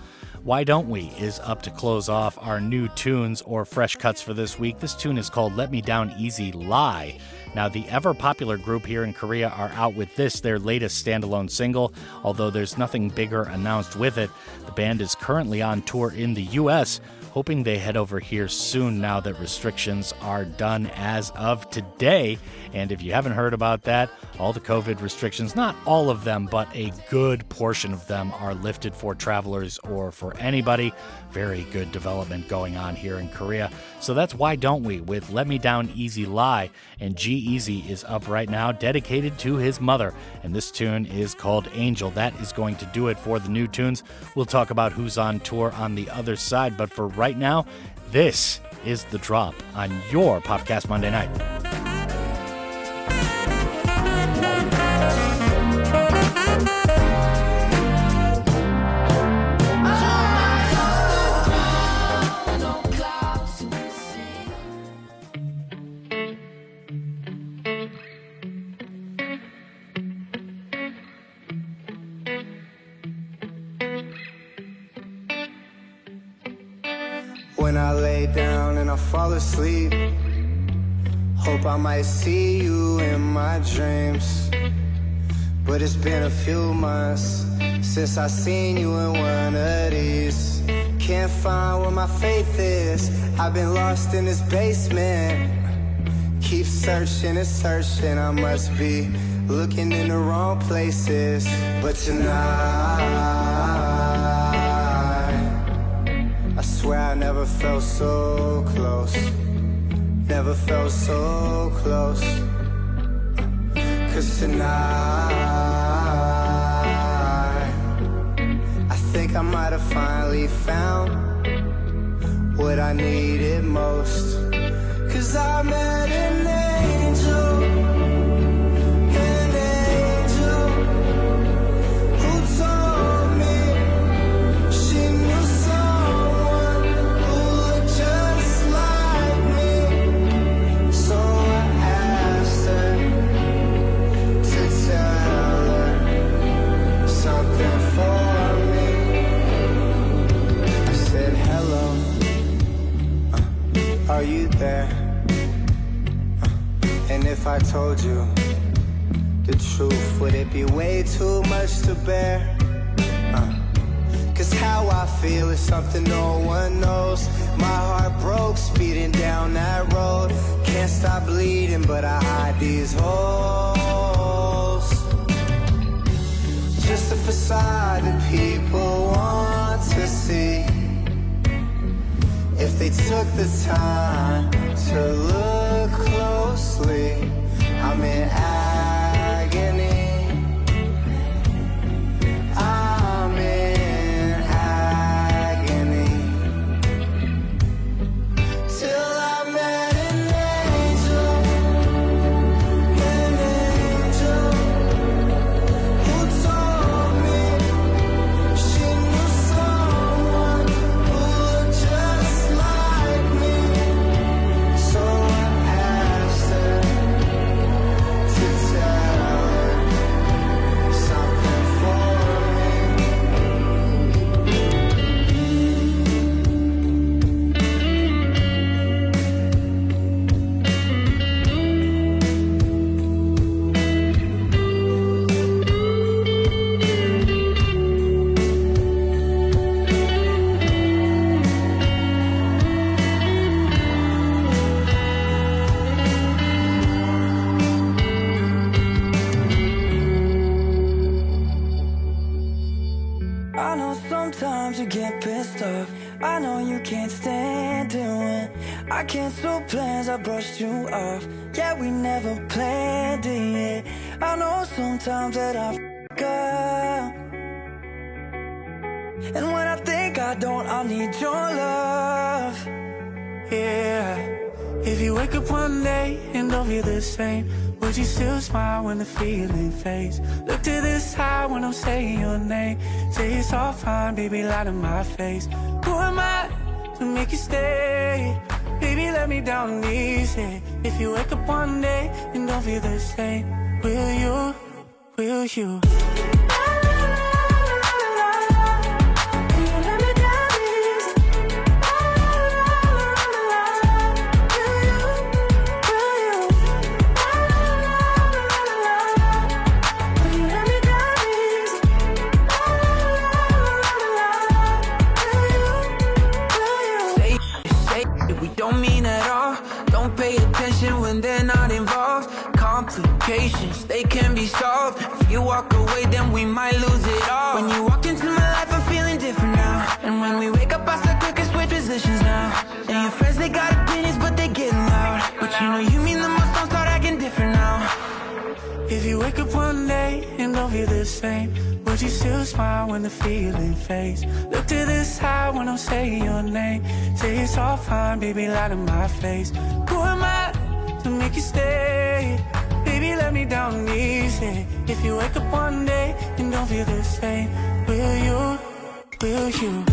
Why Don't We is up to close off our new tunes or fresh cuts for this week. This tune is called Let Me Down Easy Lie. Now, the ever popular group here in Korea are out with this, their latest standalone single, although there's nothing bigger announced with it. The band is currently on tour in the US, hoping they head over here soon now that restrictions are done as of today. And if you haven't heard about that, all the COVID restrictions, not all of them, but a good portion of them are lifted for travelers or for anybody. Very good development going on here in Korea. So that's Why Don't We with Let Me Down Easy Lie. And G-Eazy is up right now, dedicated to his mother. And this tune is called Angel. That is going to do it for the new tunes. We'll talk about who's on tour on the other side. But for right now, this is the drop on your Podcast Monday night.
I fall asleep. Hope I might see you in my dreams. But it's been a few months since I seen you in one of these. Can't find where my faith is. I've been lost in this basement. Keep searching and searching. I must be looking in the wrong places. But tonight, swear I never felt so close. Never felt so close. Cause tonight, I think I might have finally found what I needed most. Cause I met an are you there? Uh, and if I told you the truth, would it be way too much to bear? Uh, Cause how I feel is something no one knows. My heart broke speeding down that road. Can't stop bleeding, but I hide these holes. Just a facade that people want to see. If they took the time to look closely, I'm in agony.
Brushed you off. Yeah, we never planned it. I know sometimes that I f up. And when I think I don't, I need your love. Yeah. If you wake up one day and don't feel the same, would you still smile when the feeling fades? Look to the side when I'm saying your name. Say it's all fine, baby, lie to my face. Who am I to make you stay? Let me down easy. If you wake up one day and don't feel the same, will you? Will you?
The
same, would you still smile when the feeling fades? Look to the side when I'm saying your name. Say it's all fine, baby, lie to my face. Who am I to make you stay? Baby, let me down easy. If you wake up one day and don't feel the same, will you? Will you?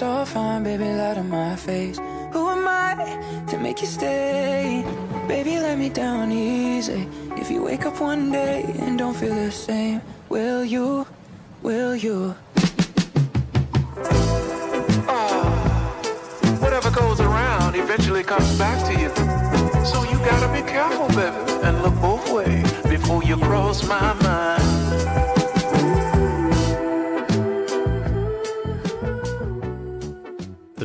It's all fine, baby, lie to my face. Who am I to make you stay? Baby, let me down easy. If you wake up one day and don't feel the same, will you? Will you?
Ah, whatever goes around eventually comes back to you. So you gotta be careful, baby, and look both ways before you cross my mind.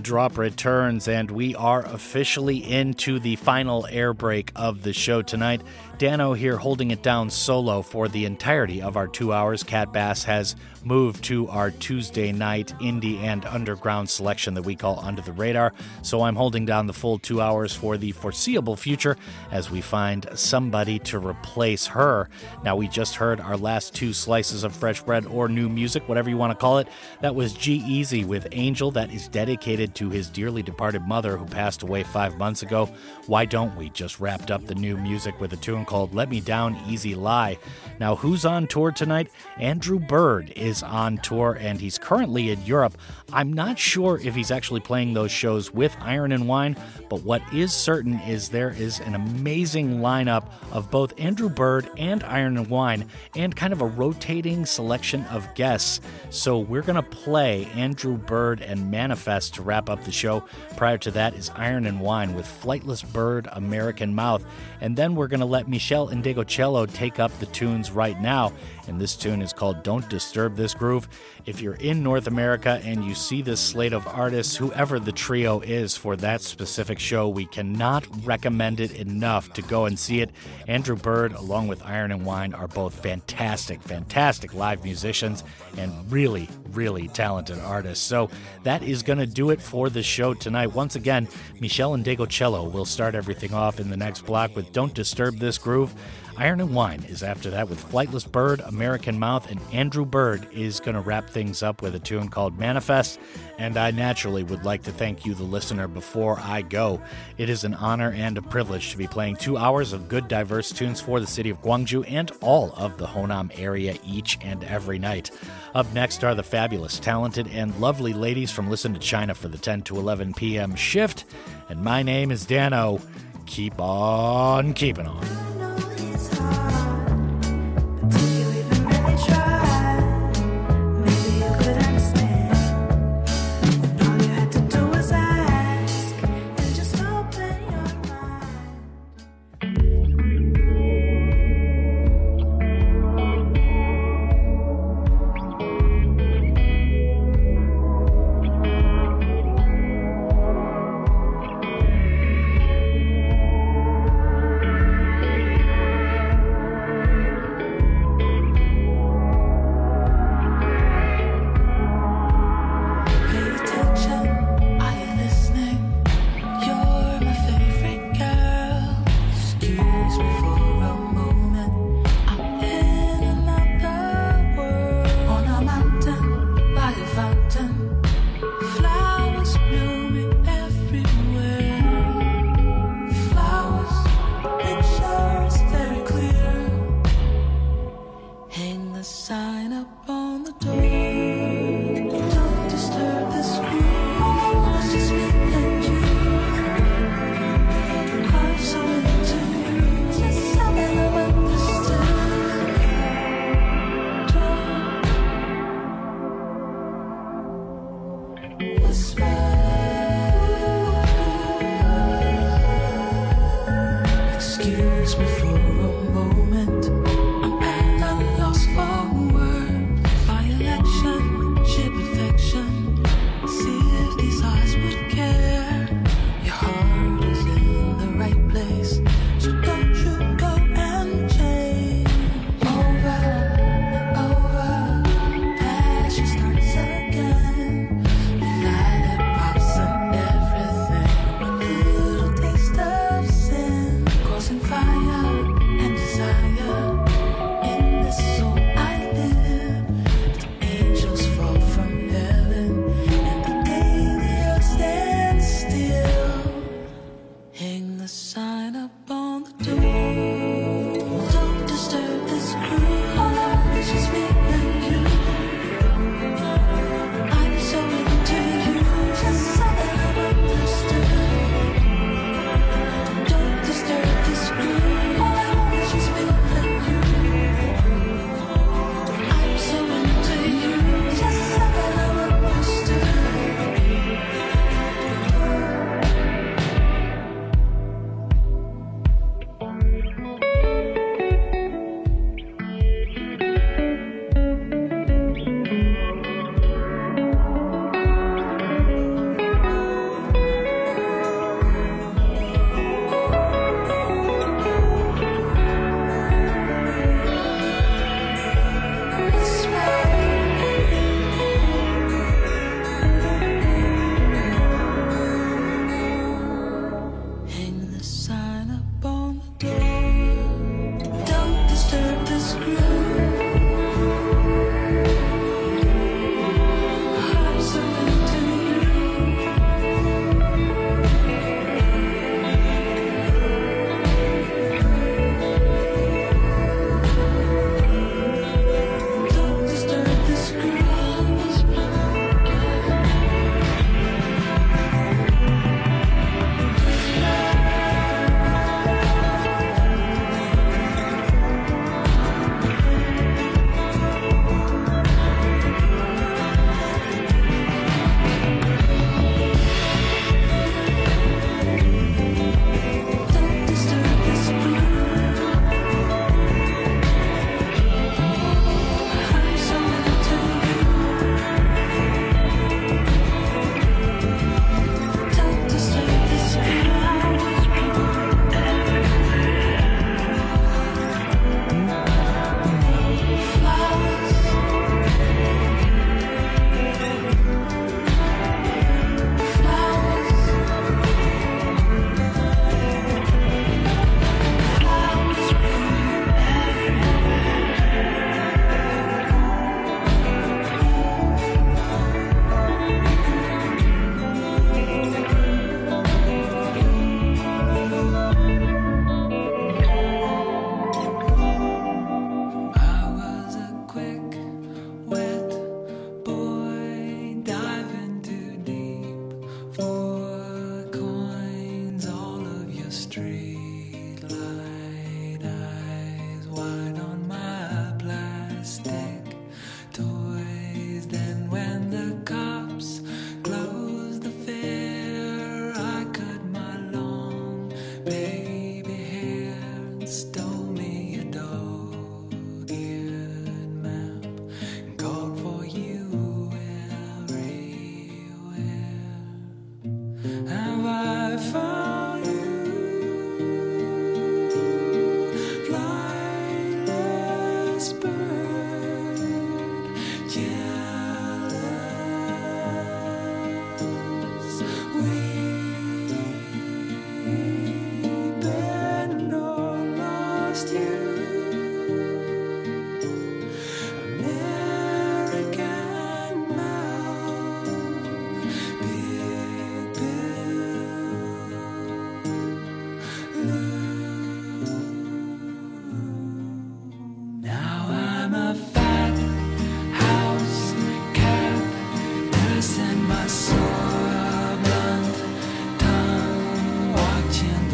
Drop returns, and we are officially into the final air break of the show tonight. Danno here holding it down solo for the entirety of our two hours. Cat Bass has moved to our Tuesday night indie and underground selection that we call Under the Radar. So I'm holding down the full two hours for the foreseeable future as we find somebody to replace her. Now, we just heard our last two slices of fresh bread or new music, whatever you want to call it. That was G Easy with Angel, that is dedicated to his dearly departed mother who passed away five months ago. Why don't we just wrapped up the new music with a tune called Let Me Down Easy Lie? Now, who's on tour tonight? Andrew Bird is on tour and he's currently in Europe. I'm not sure if he's actually playing those shows with Iron and Wine, but what is certain is there is an amazing lineup of both Andrew Bird and Iron and Wine and kind of a rotating selection of guests. So we're going to play Andrew Bird and Manifest to wrap up the show. Prior to that is Iron and Wine with Flightless Bird, American Mouth. And then we're going to let Meshell Ndegeocello take up the tunes right now. And this tune is called Don't Disturb This Groove. If you're in North America and you see this slate of artists, whoever the trio is for that specific show, we cannot recommend it enough to go and see it. Andrew Bird, along with Iron and Wine, are both fantastic, fantastic live musicians and really, really talented artists. So that is going to do it for the show tonight. Once again, Meshell Ndegeocello will start everything off in the next block with Don't Disturb This Groove. Iron and Wine is after that with Flightless Bird, American Mouth, and Andrew Bird is going to wrap things up with a tune called Manifest. And I naturally would like to thank you, the listener, before I go. It is an honor and a privilege to be playing two hours of good, diverse tunes for the city of Gwangju and all of the Honam area each and every night. Up next are the fabulous, talented, and lovely ladies from Listen to China for the 10 to 11 p.m. shift. And my name is Danno. Keep on keeping on.
Thank
tongue,